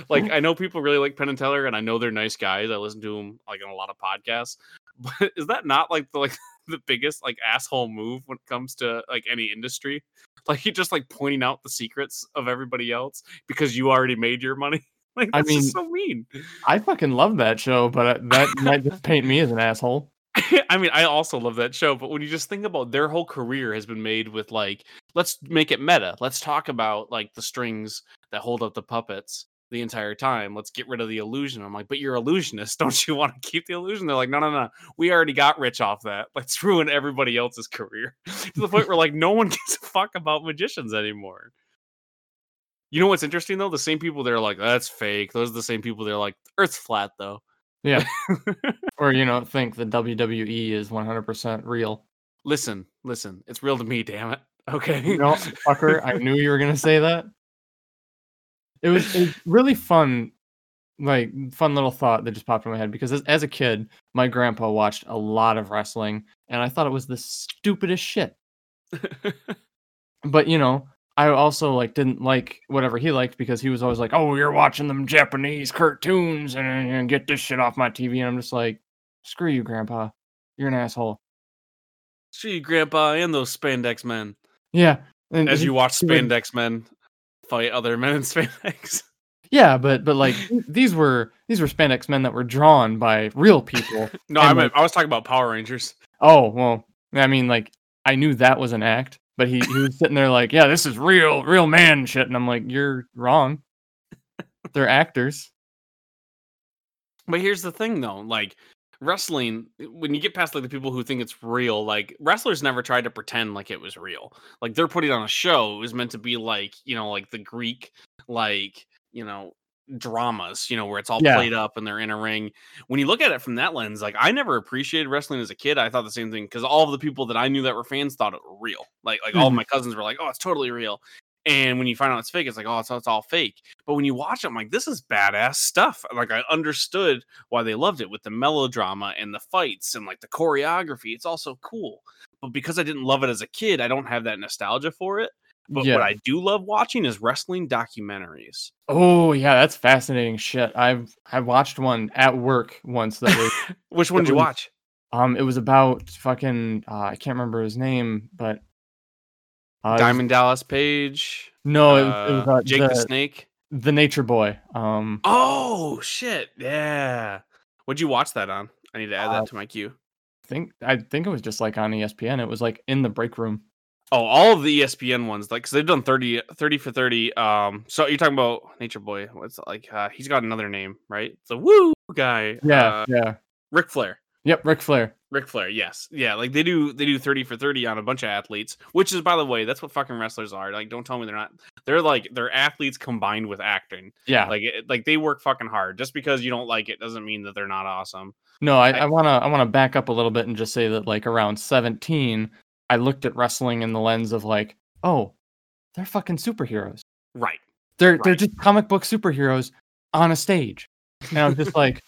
Like I know people really like Penn and Teller, and I know they're nice guys. I listen to them like on a lot of podcasts. But is that not like the like the biggest like asshole move when it comes to like any industry? Like he just like pointing out the secrets of everybody else because you already made your money. Like I mean- so mean. I fucking love that show, but uh, that might just paint me as an asshole. I mean, I also love that show, but when you just think about their whole career has been made with like, let's make it meta. Let's talk about like the strings that hold up the puppets the entire time. Let's get rid of the illusion. I'm like, but you're illusionist. Don't you want to keep the illusion? They're like, no, no, no. We already got rich off that. Let's ruin everybody else's career to the point where like no one gives a fuck about magicians anymore. You know what's interesting though? The same people that are like, that's fake. Those are the same people that are like, Earth's flat though. Yeah. or you know, think the WWE is 100% real. Listen, listen. It's real to me, damn it. Okay. You know, fucker, I knew you were gonna say that. It was, it was really fun, like fun little thought that just popped in my head because as, as a kid, my grandpa watched a lot of wrestling, and I thought it was the stupidest shit. But you know, I also like didn't like whatever he liked because he was always like, "Oh, you're watching them Japanese cartoons and, and get this shit off my TV," and I'm just like, "Screw you, grandpa, you're an asshole." Gee, Grandpa, and those spandex men. Yeah, and As he- you watch he would- spandex men fight other men in spandex. Yeah, but but like these were these were spandex men that were drawn by real people. No, I meant like- I was talking about Power Rangers. Oh well, I mean like I knew that was an act, but he, he was sitting there like, yeah, this is real, real man shit, and I'm like, you're wrong. They're actors. But here's the thing though, like wrestling, when you get past like the people who think it's real, like wrestlers never tried to pretend like it was real. Like they're putting on a show. It was meant to be like, you know, like the Greek, like, you know, dramas, you know, where it's all Yeah. played up and they're in a ring. When you look at it from that lens, like I never appreciated wrestling as a kid. I thought the same thing because all of the people that I knew that were fans thought it were real. Like like all of Mhm. my cousins were like, "Oh, it's totally real." And when you find out it's fake, it's like, "Oh, it's, it's all fake." But when you watch it, I'm like, "This is badass stuff." Like I understood why they loved it with the melodrama and the fights and like the choreography. It's also cool. But because I didn't love it as a kid, I don't have that nostalgia for it. But yeah. what I do love watching is wrestling documentaries. Oh yeah, that's fascinating shit. I've I watched one at work once that was Which one did you was- watch? um it was about fucking uh, I can't remember his name, but uh, it was- Diamond Dallas Page. No, it was, it was uh, uh, Jake the, the Snake. the Nature Boy. Um, Oh shit! Yeah. What'd you watch that on? I need to add Uh, that to my queue. I think I think it was just like on ESPN. It was like in the break room. Oh, all of the ESPN ones, like, because they've done 30, 30 for 30. Um, so you're talking about Nature Boy. What's like? Uh, he's got another name, right? The woo guy. Yeah, Uh, yeah. Ric Flair. Yep, Ric Flair. Ric Flair, yes. Yeah, like they do they do 30 for 30 on a bunch of athletes, which is by the way, that's what fucking wrestlers are. Like, don't tell me they're not they're like they're athletes combined with acting. Yeah. Like it, like they work fucking hard. Just because you don't like it doesn't mean that they're not awesome. No, I, I- I wanna I wanna back up a little bit and just say that like around 17, I looked at wrestling in the lens of like, oh, they're fucking superheroes. Right. They're they're just comic book superheroes on a stage. And I'm just like,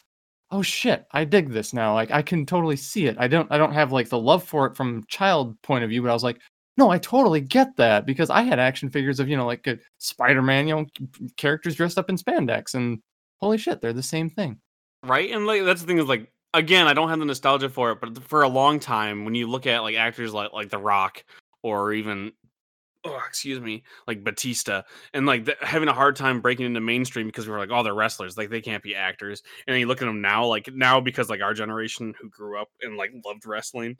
oh shit, I dig this now. Like I can totally see it. I don't I don't have like the love for it from child point of view, but I was like, no, I totally get that because I had action figures of, you know, like a Spider-Man, you know, characters dressed up in spandex and holy shit, they're the same thing. right and like that's the thing is like again i don't have the nostalgia for it but for a long time when you look at like actors like like the rock or even oh excuse me like batista and like the, having a hard time breaking into mainstream because we were like oh they're wrestlers like they can't be actors. And you look at them now like now because like our generation who grew up and like loved wrestling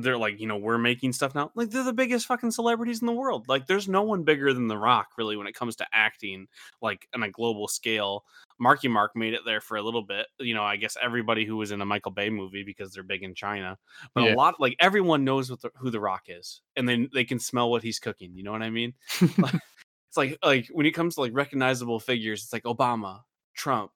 they're like you know we're making stuff now. Like they're the biggest fucking celebrities in the world. Like there's no one bigger than the rock really when it comes to acting like on a global scale. Marky mark made it there for a little bit you know i guess everybody who was in a michael bay movie because they're big in china but Yeah. a lot like everyone knows what the, who the rock is and then they can smell what he's cooking you know what i mean? Like, it's like like when it comes to like recognizable figures it's like obama trump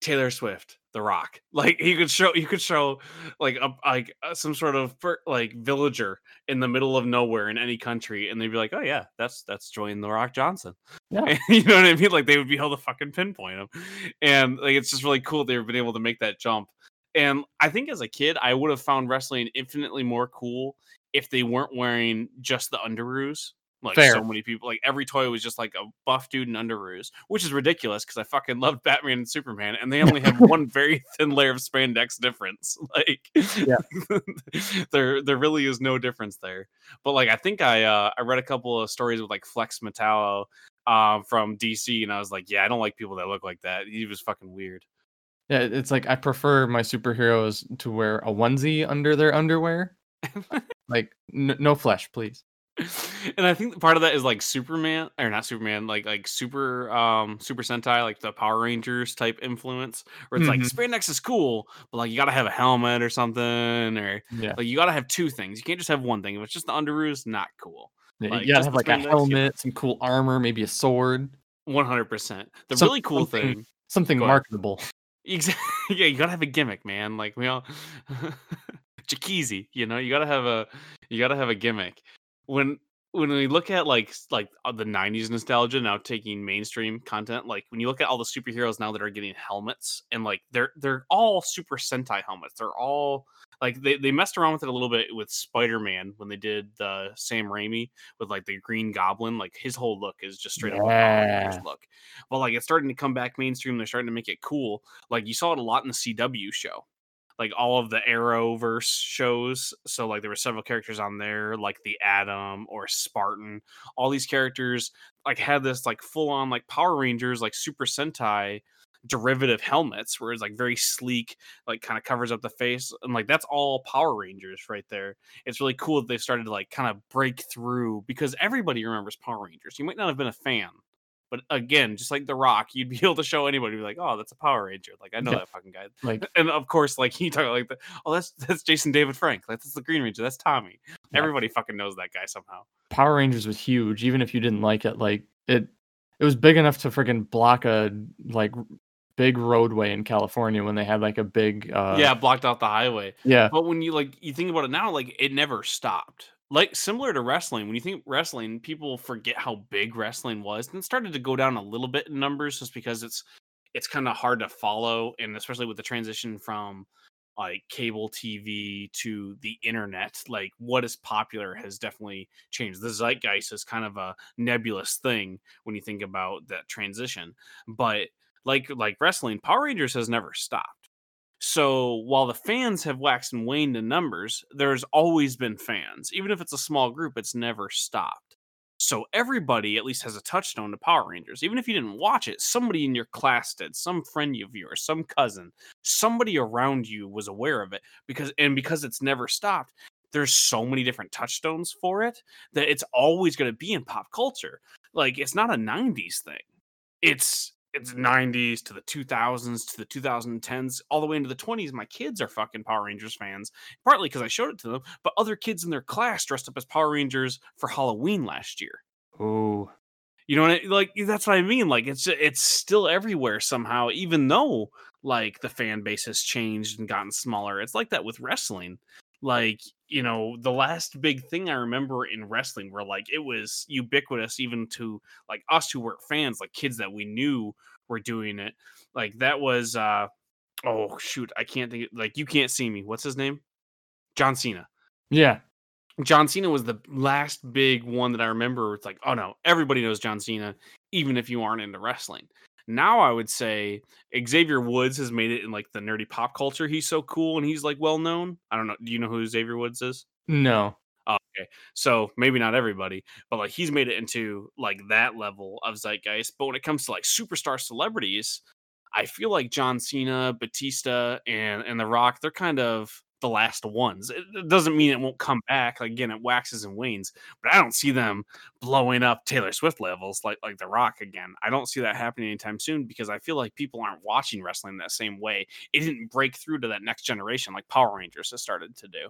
taylor swift the rock. Like you could show you could show like a like uh, some sort of like villager in the middle of nowhere in any country and they'd be like oh yeah that's that's Dwayne the rock johnson. Yeah. And you know what i mean? Like they would be able to fucking pinpoint him and like it's just really cool they've been able to make that jump. And i think as a kid i would have found wrestling infinitely more cool if they weren't wearing just the underoos. Like Fair. so many people, like every toy was just like a buff dude in underoos, which is ridiculous because I fucking loved Batman and Superman, and they only have one very thin layer of spandex difference. Like, Yeah. there there really is no difference there. But like, I think I uh, I read a couple of stories with like Flex Mentallo um, from DC, and I was like, yeah, I don't like people that look like that. He was fucking weird. Yeah, it's like I prefer my superheroes to wear a onesie under their underwear. like n- no flesh, please. and I think part of that is like Superman or not Superman, like like Super um Super Sentai, like the Power Rangers type influence, where it's like Mhm. spandex is cool, but like you gotta have a helmet or something, or Yeah, like you gotta have two things. You can't just have one thing. If it's just the underoos, not cool. yeah like, you gotta have like a spandex, yeah. helmet, some cool armor, maybe a sword, One hundred percent. The Some- really cool something- thing, something marketable. exactly. Yeah, you gotta have a gimmick, man. Like we all, Jakeezy. You know, you gotta have a you gotta have a gimmick. When when we look at like like uh, the '90s nostalgia now taking mainstream content, like when you look at all the superheroes now that are getting helmets, and like they're they're all Super Sentai helmets. They're all like they, they messed around with it a little bit with Spider-Man when they did the Sam Raimi with like the Green Goblin. Like his whole look is just straight up a Power Rangers Yeah. look. But like it's starting to come back mainstream. They're starting to make it cool. Like you saw it a lot in the CW show. Like all of the Arrowverse shows. So like there were several characters on there, like the Atom or Spartan. All these characters like had this like full on like Power Rangers, like Super Sentai derivative helmets where it's like very sleek, like kind of covers up the face. And like that's all Power Rangers right there. It's really cool that they started to like kind of break through because everybody remembers Power Rangers. You might not have been a fan, but again, just like The Rock, you'd be able to show anybody be like, "Oh, that's a Power Ranger." Like I know Yeah. that fucking guy. Like And of course, like you talk like, the, "Oh, that's that's Jason David Frank. Like that's the Green Ranger. That's Tommy." Yeah. Everybody fucking knows that guy somehow. Power Rangers was huge, even if you didn't like it. Like it, it was big enough to freaking block a like big roadway in California when they had like a big. uh yeah, blocked out the highway. yeah, But when you like you think about it now, like it never stopped. Like similar to wrestling, when you think wrestling, people forget how big wrestling was, and it started to go down a little bit in numbers just because it's it's kind of hard to follow, and especially with the transition from like cable TV to the internet, like what is popular has definitely changed. The zeitgeist is kind of a nebulous thing when you think about that transition. But like like wrestling, Power Rangers has never stopped. So while the fans have waxed and waned in numbers, there's always been fans. Even if it's a small group, it's never stopped. So everybody at least has a touchstone to Power Rangers. Even if you didn't watch it, somebody in your class did, some friend of yours, some cousin, somebody around you was aware of it because and because it's never stopped, there's so many different touchstones for it that it's always going to be in pop culture. Like it's not a 90s thing. It's it's 90s to the 2000s to the 2010s all the way into the 20s my kids are fucking power rangers fans partly because i showed it to them but other kids in their class dressed up as power rangers for halloween last year. Oh you know what I, like that's what i mean like it's it's still everywhere somehow even though like the fan base has changed and gotten smaller it's like that with wrestling like you know the last big thing i remember in wrestling where like it was ubiquitous even to like us who weren't fans like kids that we knew were doing it. Like that was uh oh shoot i can't think like you can't see me. What's his name? John cena. Yeah, John Cena was the last big one that I remember. It's like, oh no, everybody knows John Cena, even if you aren't into wrestling. Now I would say Xavier Woods has made it in like the nerdy pop culture. He's so cool and he's like well known. I don't know. Do you know who Xavier Woods is? no, Oh, okay. So maybe not everybody, but like he's made it into like that level of zeitgeist. But when it comes to like superstar celebrities, I feel like John Cena, Batista, and and The Rock, they're kind of the last ones. It, doesn't mean it won't come back. Like, again, it waxes and wanes, but I don't see them blowing up Taylor Swift levels like like The Rock again. I don't see that happening anytime soon because I feel like people aren't watching wrestling that same way. It didn't break through to that next generation like Power Rangers has started to do.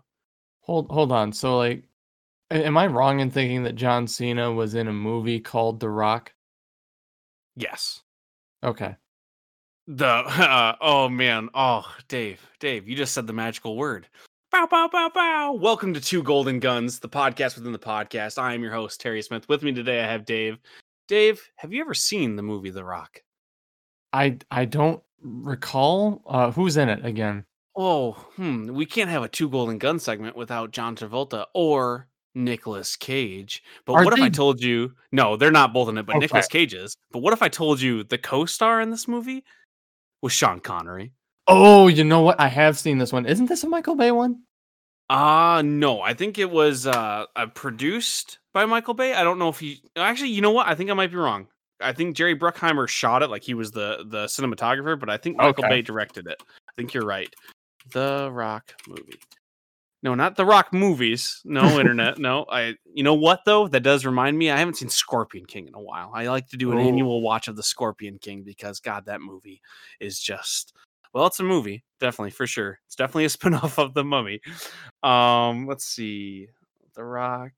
hold hold on. So like, am I wrong in thinking that John Cena was in a movie called The Rock? Yes. Okay, The uh, oh man, oh Dave, Dave, you just said the magical word. Bow bow bow bow. Welcome to Two Golden Guns, the podcast within the podcast. I am your host Terry Smith. With me today, I have Dave. Dave, have you ever seen the movie The Rock? I I don't recall uh who's in it again. Oh, hmm. We can't have a two golden gun segment without John Travolta or Nicolas Cage. But Are what if I told you? No, they're not both in it, but Okay. Nicolas Cage is. But what if I told you the co-star in this movie was Sean Connery? Oh, you know what? I have seen this one. Isn't this a Michael Bay one? Uh no, I think it was uh, uh produced by Michael Bay. I don't know if he actually, you know what? I think I might be wrong. I think Jerry Bruckheimer shot it like he was the the cinematographer, but I think Michael Okay. Bay directed it. I think you're right. The Rock movie. No, not the Rock movies. No internet. No, I. You know what though? That does remind me. I haven't seen Scorpion King in a while. I like to do an Ooh. annual watch of the Scorpion King because God, that movie is just. Well, it's a movie, definitely for sure. It's definitely a spin-off of the Mummy. Um, let's see. The Rock.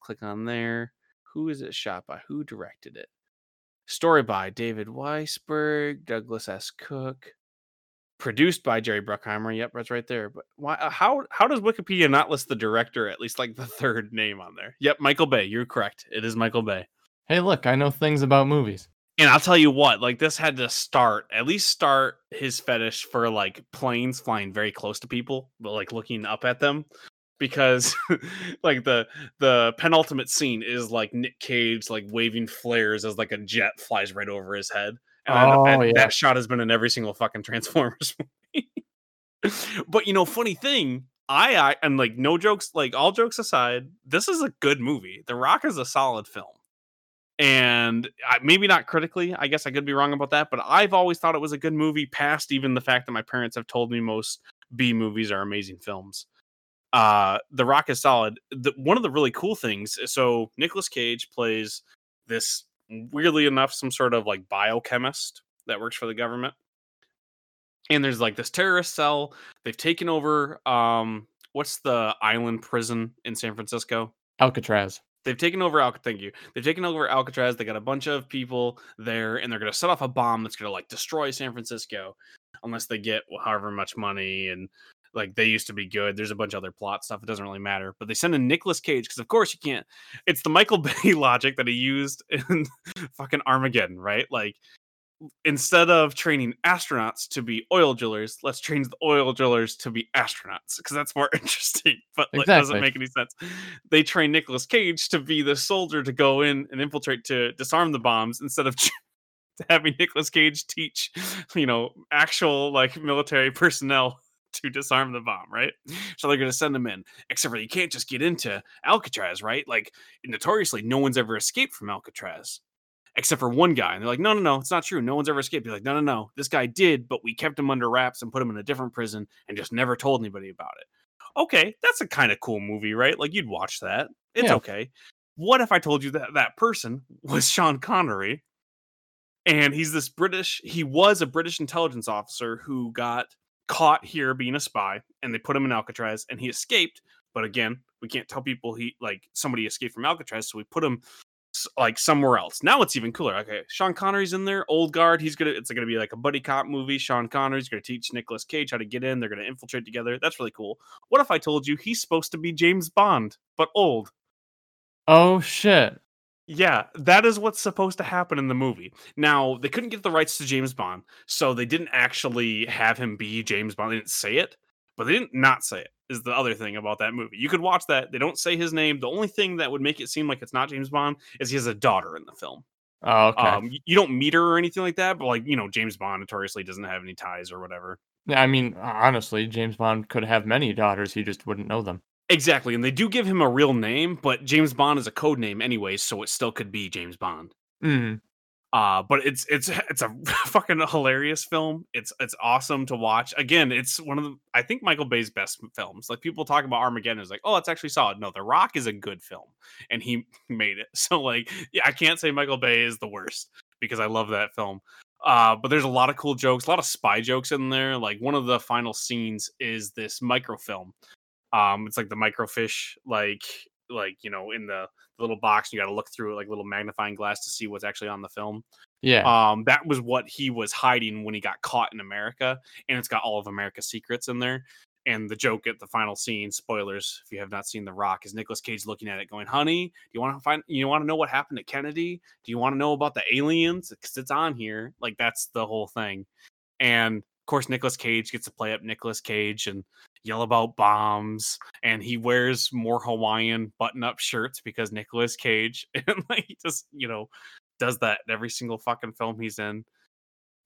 Click on there. Who is it shot by? Who directed it? Story by David Weisberg, Douglas S. Cook. Produced by Jerry Bruckheimer. Yep, that's right there. But why? uh, How how does Wikipedia not list the director at least like the third name on there? Yep, Michael Bay. You're correct. It is Michael Bay. Hey, look, I know things about movies. And I'll tell you what, like this had to start at least start his fetish for like planes flying very close to people, but like looking up at them. Because like the the penultimate scene is like Nick Cage like waving flares as like a jet flies right over his head. And that- Oh, that, yeah. that shot has been in every single fucking Transformers movie. but you know, funny thing, I, I and like no jokes, like all jokes aside, this is a good movie. The Rock is a solid film and I, maybe not critically i guess i could be wrong about that but i've always thought it was a good movie past even the fact that my parents have told me most b movies are amazing films uh the rock is solid the, one of the really cool things so Nicolas cage plays this weirdly enough some sort of like biochemist that works for the government and there's like this terrorist cell they've taken over um what's the island prison in san francisco Alcatraz. They've taken over Al. Thank you. They've taken over Alcatraz. They got a bunch of people there, and they're going to set off a bomb that's going to like destroy San Francisco, unless they get however much money and like they used to be good. There's a bunch of other plot stuff. It doesn't really matter. But they send in Nicolas Cage because, of course, you can't. It's the Michael Bay logic that he used in fucking Armageddon, right? Like instead of training astronauts to be oil drillers, let's train the oil drillers to be astronauts because that's more interesting. But like, doesn't make any sense. They train Nicolas Cage to be the soldier to go in and infiltrate to disarm the bombs instead of having Nicolas Cage teach, you know, actual like military personnel to disarm the bomb, right? So they're going to send them in. Except for you can't just get into Alcatraz, right? Like notoriously, no one's ever escaped from Alcatraz except for one guy. And they're like, no, no, no, it's not true. No one's ever escaped. You're like, no, no, no, this guy did, but we kept him under wraps and put him in a different prison and just never told anybody about it. Okay, that's a kind of cool movie, right? Like you'd watch that. It's Yeah. okay. What if I told you that that person was Sean Connery? And he's this British, he was a British intelligence officer who got caught here being a spy and they put him in Alcatraz and he escaped. But again, we can't tell people he like somebody escaped from Alcatraz, so we put him like somewhere else. Now it's even cooler. Okay, Sean Connery's in there, old guard. He's gonna it's gonna be like a buddy cop movie. Sean Connery's gonna teach Nicolas Cage how to get in. They're gonna infiltrate together. That's really cool. What if I told you he's supposed to be James Bond, but old? Oh shit. Yeah, that is what's supposed to happen in the movie. Now, they couldn't get the rights to James Bond, so they didn't actually have him be James Bond. They didn't say it, but they didn't not say it, is the other thing about that movie. You could watch that. They don't say his name. The only thing that would make it seem like it's not James Bond is he has a daughter in the film. Oh, okay. Um, you don't meet her or anything like that, but like, you know, James Bond notoriously doesn't have any ties or whatever. yeah, I mean, honestly, James Bond could have many daughters. He just wouldn't know them. Exactly. And they do give him a real name, but James Bond is a code name anyways, so it still could be James Bond. Mm. uh but it's it's it's a fucking hilarious film it's it's awesome to watch again it's one of the i think michael bay's best films like people talk about armageddon is like oh it's actually solid no the rock is a good film and he made it so like yeah i can't say michael bay is the worst because i love that film uh but there's a lot of cool jokes a lot of spy jokes in there like one of the final scenes is this microfilm um it's like the microfish like like you know in the little box you got to look through it like a little magnifying glass to see what's actually on the film. Yeah. um that was what he was hiding when he got caught in america and it's got all of america's secrets in there. And the joke at the final scene spoilers if you have not seen the rock is Nicolas cage looking at it going honey do you want to find you want to know what happened to kennedy? Do you want to know about the aliens? Because it's on here. Like that's the whole thing. And of course, Nicolas Cage gets to play up Nicolas Cage and yell about bombs, and he wears more Hawaiian button-up shirts because Nicolas Cage, and like he just you know does that in every single fucking film he's in.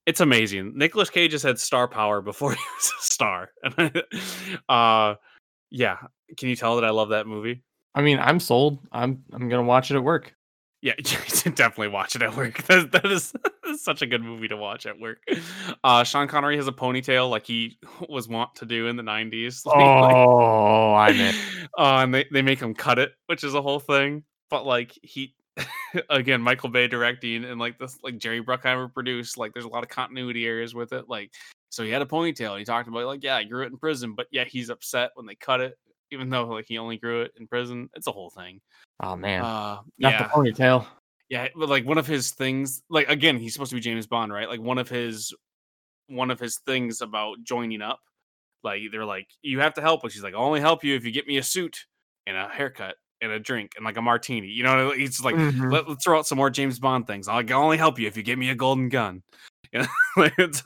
It's amazing. Nicolas Cage has had star power before he was a star. uh, yeah. Can you tell that I love that movie? I mean, I'm sold. I'm I'm gonna watch it at work. Yeah, definitely watch it at work. That, that is such a good movie to watch at work. Uh, Sean Connery has a ponytail like he was wont to do in the 90s. Like, oh, I mean, uh, and they, they make him cut it, which is a whole thing. But like he, again, Michael Bay directing and like this, like Jerry Bruckheimer produced. Like there's a lot of continuity areas with it. Like so he had a ponytail. He talked about like yeah, I grew it in prison, but yeah, he's upset when they cut it even though like he only grew it in prison. It's a whole thing. Oh man, Uh, not yeah, the ponytail. yeah. But like one of his things, like again, he's supposed to be James Bond, right? Like one of his one of his things about joining up, like they're like, you have to help us. She's like, I'll only help you if you get me a suit and a haircut and a drink and like a martini. You know, he's like, Mhm. Let, us throw out some more James Bond things. I'll, I'll only help you if you get me a golden gun. You know, like, it's,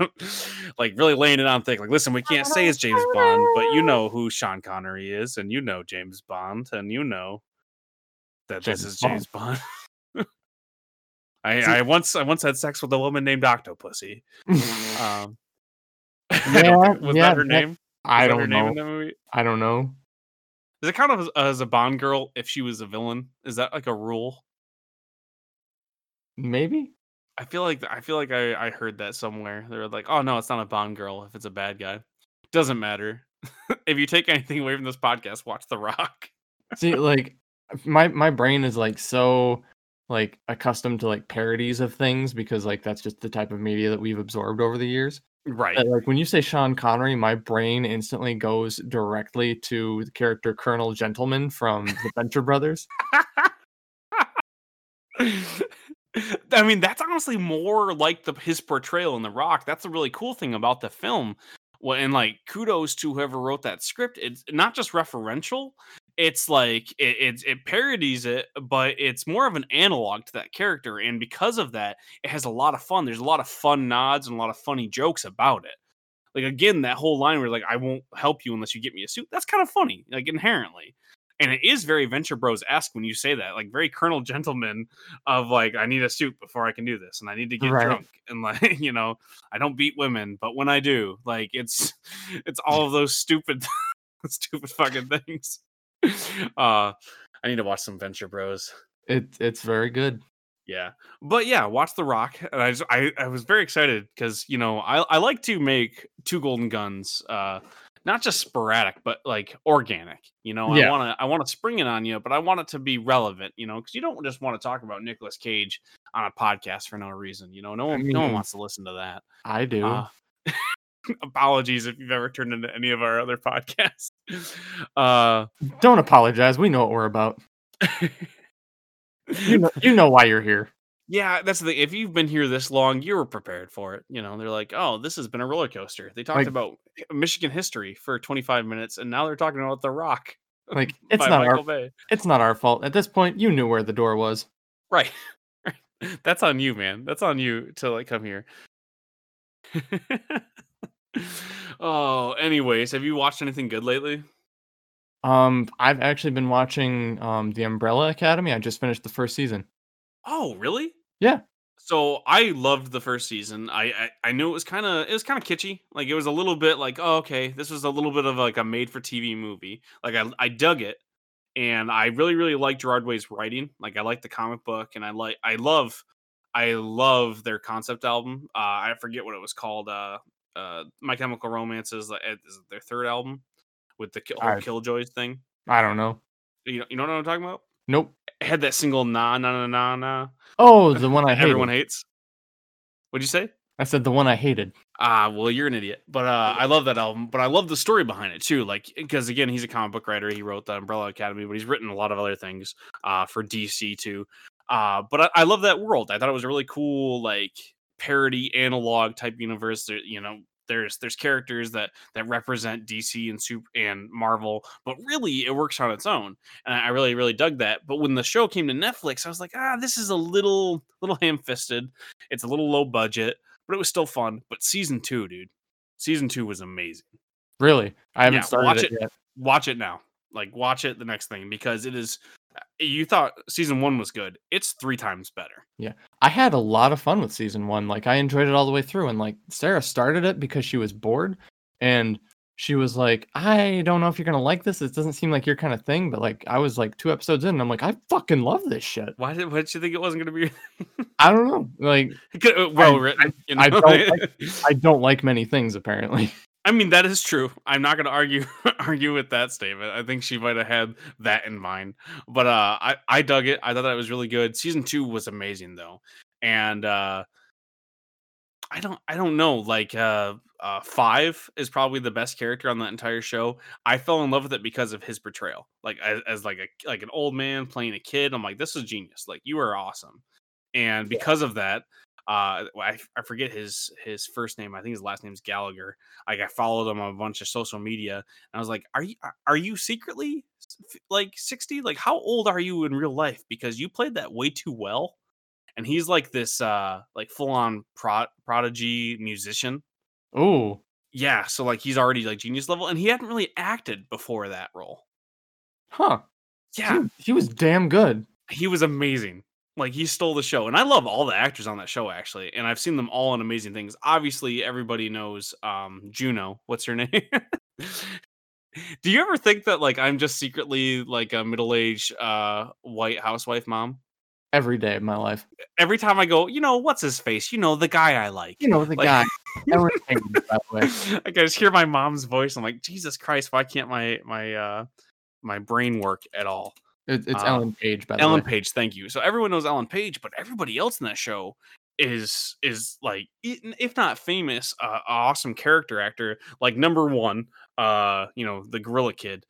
like really laying it on thick. Like, listen, we can't say it's James Bond, but you know who Sean Connery is, and you know James Bond, and you know that this is Bond. James Bond. I, See- I once I once had sex with a woman named Octopussy. Um, Yeah, was yeah, that her name? Was I don't name in know. that movie? I don't know. Does it count as, as a Bond girl if she was a villain? Is that like a rule? Maybe. I feel like I feel like I, I heard that somewhere. They were like, "Oh no, it's not a Bond girl if it's a bad guy." Doesn't matter. if you take anything away from this podcast, watch The Rock. See, like my my brain is like so like accustomed to like parodies of things because like that's just the type of media that we've absorbed over the years. Right. like when you say Sean Connery, my brain instantly goes directly to the character Colonel Gentleman from the Venture Brothers. I mean, that's honestly more like the his portrayal in The Rock. That's a really cool thing about the film. Well, and like kudos to whoever wrote that script. It's not just referential. It's like it, it it parodies it, but it's more of an analog to that character. And because of that, it has a lot of fun. There's a lot of fun nods and a lot of funny jokes about it. Like again, that whole line where like I won't help you unless you get me a suit. That's kind of funny, like inherently. And it is very Venture Bros esque when you say that, like very Colonel Gentleman of like I need a suit before I can do this, and I need to get Right. drunk, and like you know I don't beat women, but when I do, like it's it's all of those stupid stupid fucking things. Uh, I need to watch some Venture Bros. It it's very good. Yeah, but yeah, watch The Rock, and I just I, I was very excited because you know I I like to make two golden guns, uh, not just sporadic, but like organic. You know, I want to I want to spring it on you, but I want it to be relevant. You know, because you don't just want to talk about Nicolas Cage on a podcast for no reason. You know, no one no one wants to listen to that. I do. Uh, apologies if you've ever turned into any of our other podcasts. Uh, Don't apologize. We know what we're about. You know, you know why you're here. Yeah, that's the thing. If you've been here this long, you were prepared for it. You know, they're like, "Oh, this has been a roller coaster." They talked Like- about Michigan history for 25 minutes, and now they're talking about The Rock. Like it's not Michael our Bay. it's not our fault. At this point, you knew where the door was. Right. That's on you, man. That's on you to like come here. oh, anyways, have you watched anything good lately? Um, I've actually been watching um the Umbrella Academy. I just finished the first season. Oh, really? Yeah. So I loved the first season. I I, I knew it was kind of it was kind of kitschy. Like it was a little bit like, oh, okay, this was a little bit of like a made for TV movie. Like I I dug it, and I really really liked Gerard Way's writing. Like I like the comic book, and I like I love I love their concept album. Uh, I forget what it was called. Uh, uh, My Chemical Romance is, uh, is their third album with the ki- whole I- Killjoys thing. I don't know. You know, you know what I'm talking about? Nope. It had that single "Na Na Na Na Na." Oh, the one I hated. Everyone hates. What'd you say? I said the one I hated. Ah, well, you're an idiot. But uh, I love that album. But I love the story behind it too. Like, because again, he's a comic book writer. He wrote the Umbrella Academy, but he's written a lot of other things uh, for DC too. Uh, but I, I love that world. I thought it was a really cool, like parody analog type universe. You know, there's there's characters that that represent DC and super and Marvel, but really it works on its own. And I really really dug that. But when the show came to Netflix, I was like, ah, this is a little little ham fisted. It's a little low budget but it was still fun. But season two, dude, Season two was amazing. Really, I haven't Yeah, started watch it, it. yet. Watch it now. Like watch it the next thing because it is. Uh, You thought season one was good. It's three times better. Yeah. I had a lot of fun with season one. Like I enjoyed it all the way through. And like Sarah started it because she was bored, and she was like, "I don't know if you're gonna like this. It doesn't seem like your kind of thing." But like I was like two episodes in, and I'm like, I fucking love this shit. Why did? Why did you think it wasn't going to be I don't know. Like well I- written? you I know? don't I don't like many things apparently. I mean, that is true. I'm not going to argue argue with that statement. I think she might have had that in mind. But uh, I I dug it. I thought that was really good. Season two was amazing though, and uh, I don't I don't know. Like uh, uh, five is probably the best character on that entire show. I fell in love with it because of his portrayal. Like as, as like a like an old man playing a kid. I'm like, this is genius. Like you are awesome. And because of that, uh I, I forget his his first name i think his last name's gallagher. Like i followed him on a bunch of social media and i was like are you are you secretly like 60 like how old are you in real life? Because you played that way too well. And he's like this uh like full-on pro- prodigy musician. Oh, yeah so like he's already like genius level and he hadn't really acted before that role. Huh? yeah. He, he was damn good. he was amazing. Like he stole the show, and I love all the actors on that show actually, and I've seen them all in amazing things. Obviously, everybody knows um, Juno. What's her name? Do you ever think that like I'm just secretly like a middle-aged uh, white housewife mom? Every day of my life. Every time I go, you know, what's his face? You know, the guy I like. You know the Like- guy. By the way. I just hear my mom's voice. I'm like, Jesus Christ, why can't my my uh, my brain work at all? It, it's Uh, Ellen Page, by the Ellen way. Page, thank you. So everyone knows Ellen Page, but everybody else in that show is is like if not famous, uh, awesome character actor. Like number one, uh, you know, the Gorilla Kid.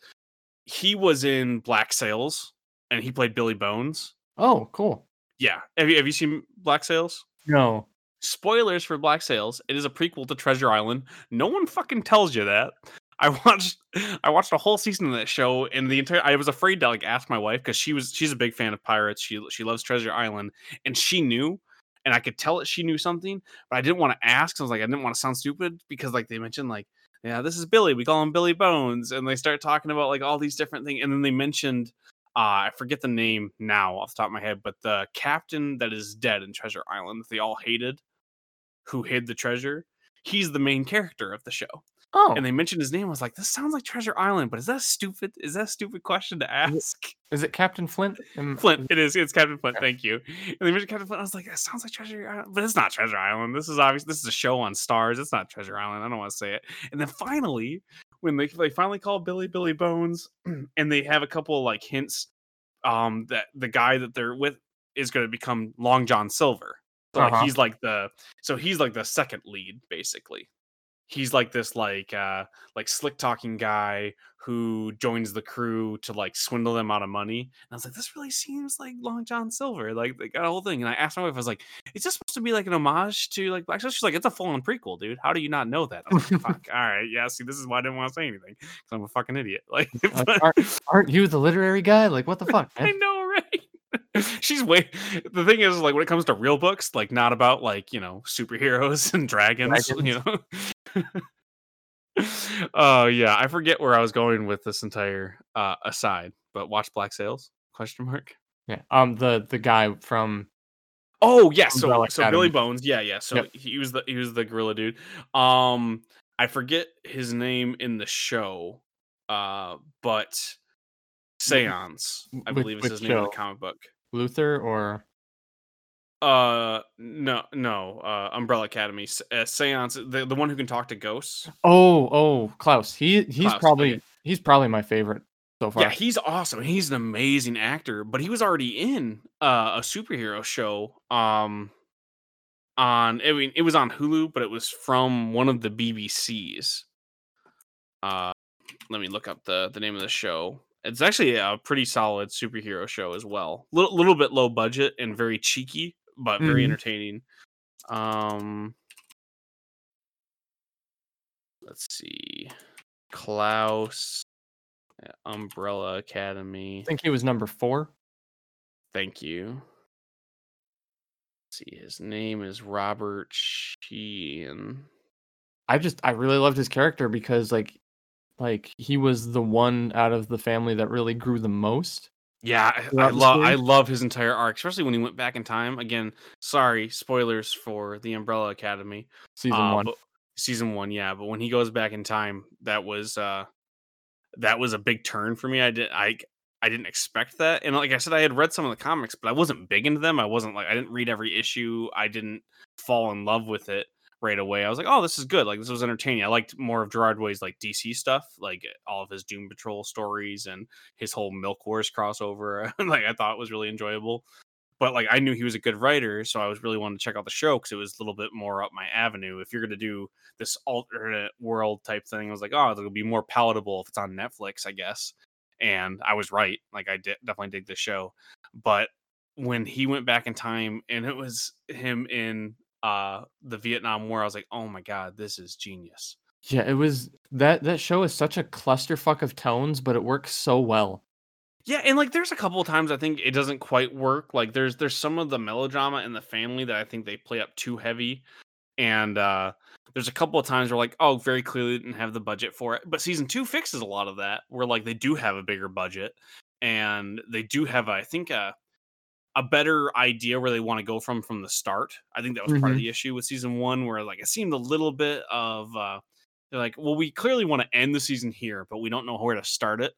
He was in Black Sails, and he played Billy Bones. Oh, cool. Yeah, have you have you seen Black Sails? No. Spoilers for Black Sails. It is a prequel to Treasure Island. No one fucking tells you that. I watched I watched a whole season of that show and the entire I was afraid to like ask my wife because she was she's a big fan of pirates. She she loves Treasure Island and she knew and I could tell that she knew something, but I didn't want to ask. I was like, I didn't want to sound stupid because like they mentioned like, yeah, this is Billy. We call him Billy Bones, and they start talking about like all these different things, and then they mentioned uh, I forget the name now off the top of my head, but the captain that is dead in Treasure Island that they all hated, who hid the treasure, he's the main character of the show. Oh, And they mentioned his name. I was like, this sounds like Treasure Island, but is that stupid? Is that a stupid question to ask? is it Captain Flint? Am- Flint, it is. It's Captain Flint. Thank you. And they mentioned Captain Flint. I was like, that sounds like Treasure Island, but it's not Treasure Island. This is obvious. This is a show on Starz. It's not Treasure Island. I don't want to say it. And then finally, when they they finally call Billy Billy Bones, and they have a couple of like hints, um, that the guy that they're with is going to become Long John Silver. So like Uh-huh. he's like the so he's like the second lead basically. He's like this like uh like slick talking guy who joins the crew to like swindle them out of money. And I was like, this really seems like Long John Silver. Like they got a whole thing. And I asked my wife, I was like, is this supposed to be like an homage to like Black She's like, it's a full on prequel, dude. How do you not know that? Like, fuck. All right, yeah. See, this is why I didn't want to say anything because I'm a fucking idiot. Like, Like, but- aren't, aren't you the literary guy? Like, what the fuck, I know, right? She's way. The thing is, like, when it comes to real books, like, not about like you know superheroes and dragons, you know. Oh yeah, I forget where I was going with this entire uh aside, but watch Black Sails? Question mark. Yeah. Um, the the guy from Oh yeah, so Umbrella so Billy Bones, yeah, yeah. So Yep. he was the he was the gorilla dude. Um, I forget his name in the show, uh, but Seance, I Which- believe is his which name in the comic book. Luther or Uh, no, no. Uh, Umbrella Academy. Uh, Seance, the the one who can talk to ghosts. oh oh Klaus. He he's Klaus, probably okay. he's probably my favorite so far. Yeah, he's awesome. He's an amazing actor, but he was already in uh, a superhero show. Um, on I mean, it was on Hulu, but it was from one of the BBCs. Uh, let me look up the the name of the show. It's actually a pretty solid superhero show as well. Little little bit low budget and very cheeky, but very Mhm. entertaining. Um, let's see, Klaus, uh, Umbrella Academy. I think he was number four. Thank you. Let's see, his name is Robert Sheehan. I just I really loved his character because like like he was the one out of the family that really grew the most. Yeah, I, I love I love his entire arc, especially when he went back in time. Again, sorry, spoilers for the Umbrella Academy. Season Uh, one. but season one, yeah. But when he goes back in time, that was uh that was a big turn for me. I did I I didn't expect that. And like I said, I had read some of the comics, but I wasn't big into them. I wasn't like I didn't read every issue. I didn't fall in love with it right away. I was like, oh, this is good. Like this was entertaining. I liked more of Gerard Way's like DC stuff, like all of his Doom Patrol stories and his whole Milk Wars crossover. like I thought was really enjoyable. But like I knew he was a good writer, so I was really wanting to check out the show because it was a little bit more up my avenue. If you're gonna do this alternate world type thing, I was like, oh, it'll be more palatable if it's on Netflix, I guess. And I was right. Like I did definitely dig the show. But when he went back in time and it was him in uh the Vietnam War, I was like, oh my god, this is genius. Yeah, it was that that show is such a clusterfuck of tones, but it works so well. Yeah, and like there's a couple of times I think it doesn't quite work. Like there's there's some of the melodrama in the family that I think they play up too heavy. And uh there's a couple of times where like, oh, very clearly didn't have the budget for it. But season two fixes a lot of that, where like they do have a bigger budget and they do have, I think, a a better idea where they want to go from from the start. I think that was part of Mhm. the issue with season one, where like it seemed a little bit of uh they're like, well, we clearly want to end the season here, but we don't know where to start it.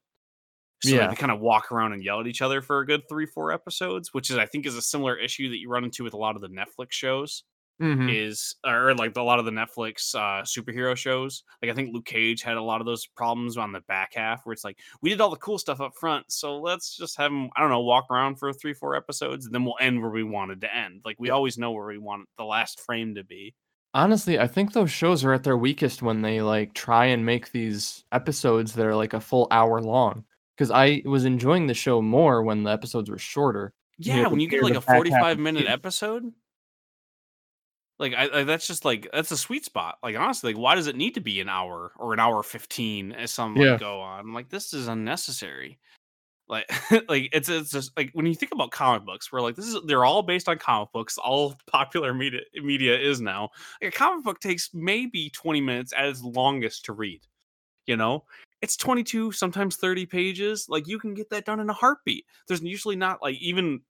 So Yeah. they kind of walk around and yell at each other for a good three, four episodes, which is I think is a similar issue that you run into with a lot of the Netflix shows. Mhm. Is or like a lot of the Netflix uh, superhero shows. Like I think Luke Cage had a lot of those problems on the back half, where it's like we did all the cool stuff up front, so let's just have him. I don't know, walk around for three, four episodes, and then we'll end where we wanted to end. Like we always know where we want the last frame to be. Honestly, I think those shows are at their weakest when they like try and make these episodes that are like a full hour long. Because I was enjoying the show more when the episodes were shorter. Yeah, Near the- when you get like a back half of forty-five minute episode, like I, I that's just like that's a sweet spot. Like honestly, like why does it need to be an hour or an hour fifteen as some Yeah. like go on? I'm like this is unnecessary. Like like it's it's just like when you think about comic books, we're like this is they're all based on comic books. All popular media media is now. Like a comic book takes maybe twenty minutes at its longest to read. You know, it's 22, sometimes 30 pages. Like you can get that done in a heartbeat. There's usually not like even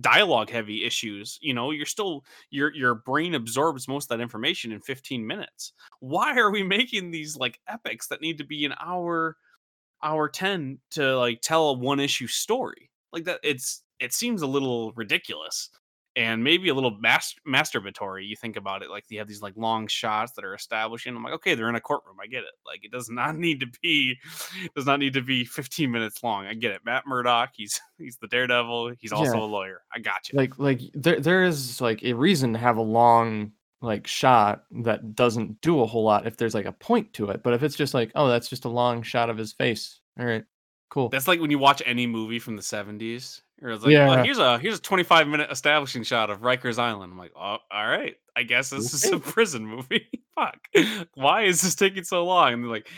dialogue heavy issues. You know, you're still your your brain absorbs most of that information in 15 minutes. Why are we making these like epics that need to be an hour, hour 10 to like tell a one issue story? Like that, it's it seems a little ridiculous and maybe a little mas- masturbatory. You think about it, like you have these like long shots that are establishing. I'm like, okay, they're in a courtroom. I get it. Like it does not need to be does not need to be 15 minutes long. I get it. Matt Murdock, he's he's the daredevil. He's also Yeah. a lawyer. I got you. Like like there there is like a reason to have a long like shot that doesn't do a whole lot if there's like a point to it. But if it's just like, oh, that's just a long shot of his face. All right, cool. That's like when you watch any movie from the 70s. Or it's like, Yeah. well, here's a here's a 25 minute establishing shot of Rikers Island. I'm like, oh, all right. I guess this is a prison movie. Fuck. Why is this taking so long? And they're like,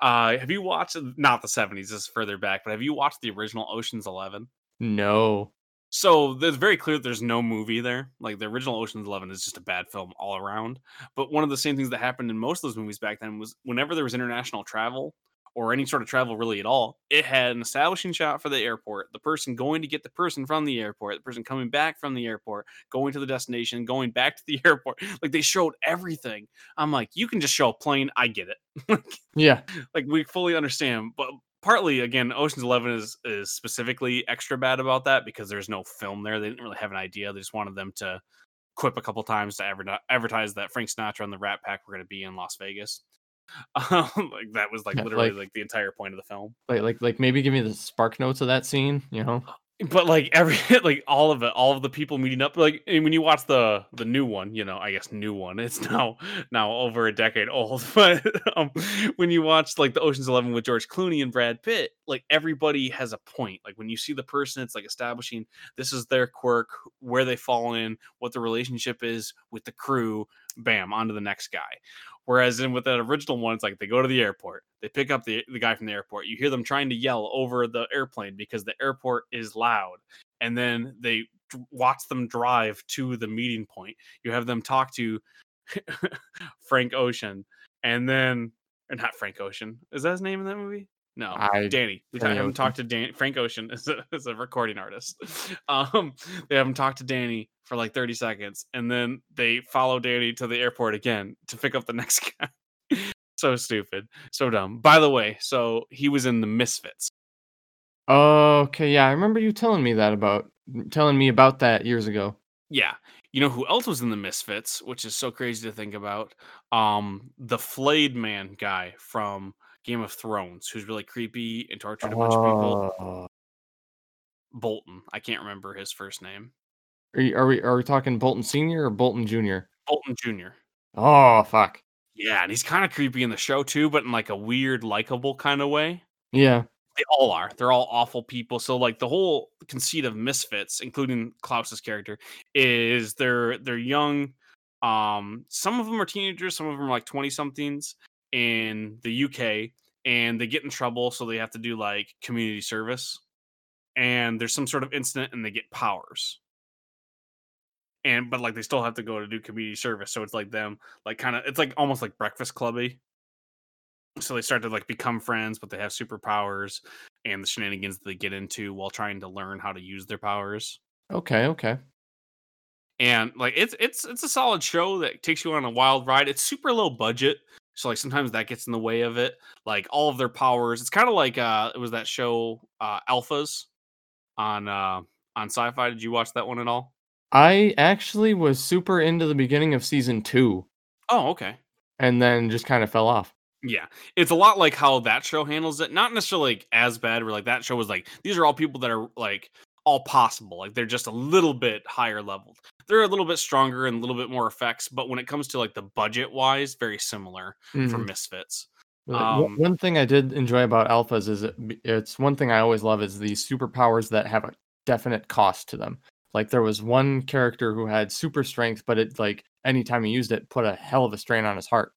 uh, have you watched not the 70s, this is further back, but have you watched the original Ocean's Eleven? No. So it's very clear that there's no movie there. Like the original Ocean's Eleven is just a bad film all around. But one of the same things that happened in most of those movies back then was whenever there was international travel or any sort of travel really at all, it had an establishing shot for the airport, the person going to get the person from the airport, the person coming back from the airport, going to the destination, going back to the airport. Like they showed everything. I'm like, you can just show a plane. I get it. Yeah. like we fully understand but partly again oceans 11 is is specifically extra bad about that because there's no film there they didn't really have an idea they just wanted them to quip a couple times to adver- advertise that frank sinatra and the rat pack were going to be in las vegas um, like that was like Yeah, literally like- like the entire point of the film. Like like like maybe give me the spark notes of that scene, you know? but like every like all of it all of the people meeting up like and when you watch the the new one you know i guess new one it's now now over a decade old but um when you watch like the oceans 11 with george clooney and brad pitt like everybody has a point. Like when you see the person it's like establishing this is their quirk where they fall in what the relationship is with the crew bam on to the next guy Whereas in with that original one, it's like they go to the airport, they pick up the, the guy from the airport. You hear them trying to yell over the airplane because the airport is loud. And then they watch them drive to the meeting point. You have them talk to Frank Ocean. and then or not Frank Ocean. Is that his name in that movie? No, I- Danny. We haven't talked to Dan. Frank Ocean is a, is a recording artist. Um, they haven't talked to Danny for like 30 seconds, and then they follow Danny to the airport again to pick up the next guy. so stupid, so dumb. By the way, so he was in the Misfits. Okay, yeah, I remember you telling me that about telling me about that years ago. Yeah. You know who else was in the Misfits, which is so crazy to think about? Um, the Flayed Man guy from Game of Thrones, who's really creepy and tortured a bunch of people. Oh. Bolton. I can't remember his first name. Are, you, are we are we talking Bolton Senior or Bolton Junior? Bolton Jr. Oh fuck. Yeah, and he's kind of creepy in the show too, but in like a weird, likable kind of way. Yeah. They all are. They're all awful people. So like the whole conceit of Misfits, including Klaus's character, is they're they're young. Um, some of them are teenagers, some of them are like 20 somethings in the UK, and they get in trouble, so they have to do like community service. And there's some sort of incident and they get powers. And but like they still have to go to do community service. So it's like them, like kind of it's like almost like breakfast clubby so they start to like become friends but they have superpowers and the shenanigans that they get into while trying to learn how to use their powers Okay. Okay. and like it's it's it's a solid show that takes you on a wild ride it's super low budget so like sometimes that gets in the way of it like all of their powers it's kind of like uh it was that show uh alphas on uh on Syfy did you watch that one at all I actually was super into the beginning of season two, oh okay and then just kind of fell off. Yeah, it's a lot like how that show handles it. Not necessarily like as bad, where like that show was like these are all people that are like all possible. Like they're just a little bit higher leveled. They're a little bit stronger and a little bit more effects, but when it comes to like the budget wise, very similar Mhm. for Misfits. One- Um, one thing I did enjoy about alphas is it, it's one thing I always love is these superpowers that have a definite cost to them. Like there was one character who had super strength, but it like anytime he used it, put a hell of a strain on his heart.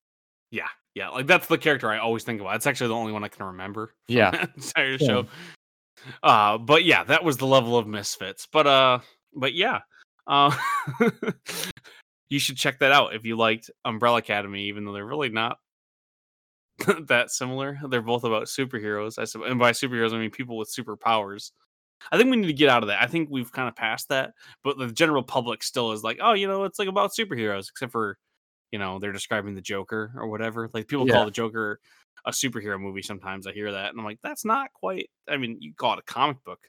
Yeah, yeah, like that's the character I always think about. It's actually the only one I can remember. Yeah. entire Yeah. show. Uh, but yeah, that was the level of Misfits. But uh, but yeah, uh, you should check that out if you liked Umbrella Academy, even though they're really not that similar. They're both about superheroes. I sup- and by superheroes I mean people with superpowers. I think we need to get out of that. I think we've kind of passed that, but the general public still is like, oh, you know, it's like about superheroes, except for, you know, they're describing the Joker or whatever. Like people Yeah. call the Joker a superhero movie. Sometimes I hear that, and I'm like, that's not quite. I mean, you call it a comic book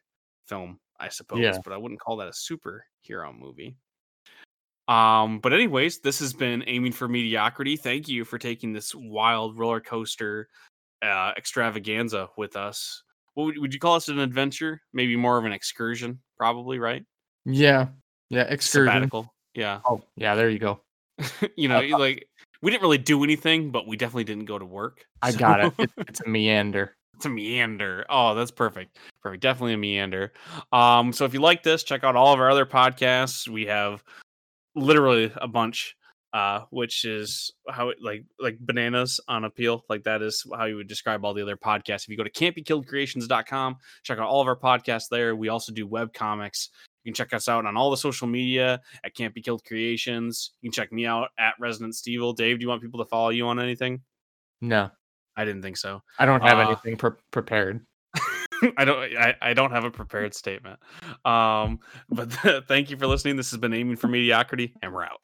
film, I suppose, Yeah. but I wouldn't call that a superhero movie. Um, but anyways, this has been aiming for mediocrity. Thank you for taking this wild roller coaster uh, extravaganza with us. What would, would you call this an adventure? Maybe more of an excursion, probably, right? Yeah. Yeah. Excursion. Sabbatical. Yeah. Oh, yeah. There you go. you know, Uh, like we didn't really do anything, but we definitely didn't go to work. I got it. it. It's a meander. it's a meander. Oh, that's perfect. Perfect. Definitely a meander. Um, so if you like this, check out all of our other podcasts. We have literally a bunch, uh, which is how it like like bananas on appeal. Like that is how you would describe all the other podcasts. If you go to can'tbekilledcreations.com, check out all of our podcasts there. We also do web comics. You can check us out on all the social media at Can't Be Killed Creations. You can check me out at Resident Stevel. Dave, do you want people to follow you on anything? No, I didn't think so. I don't have Uh, anything pre- prepared. I don't I, I don't have a prepared statement. Um but thank you for listening. This has been aiming for mediocrity and we're out.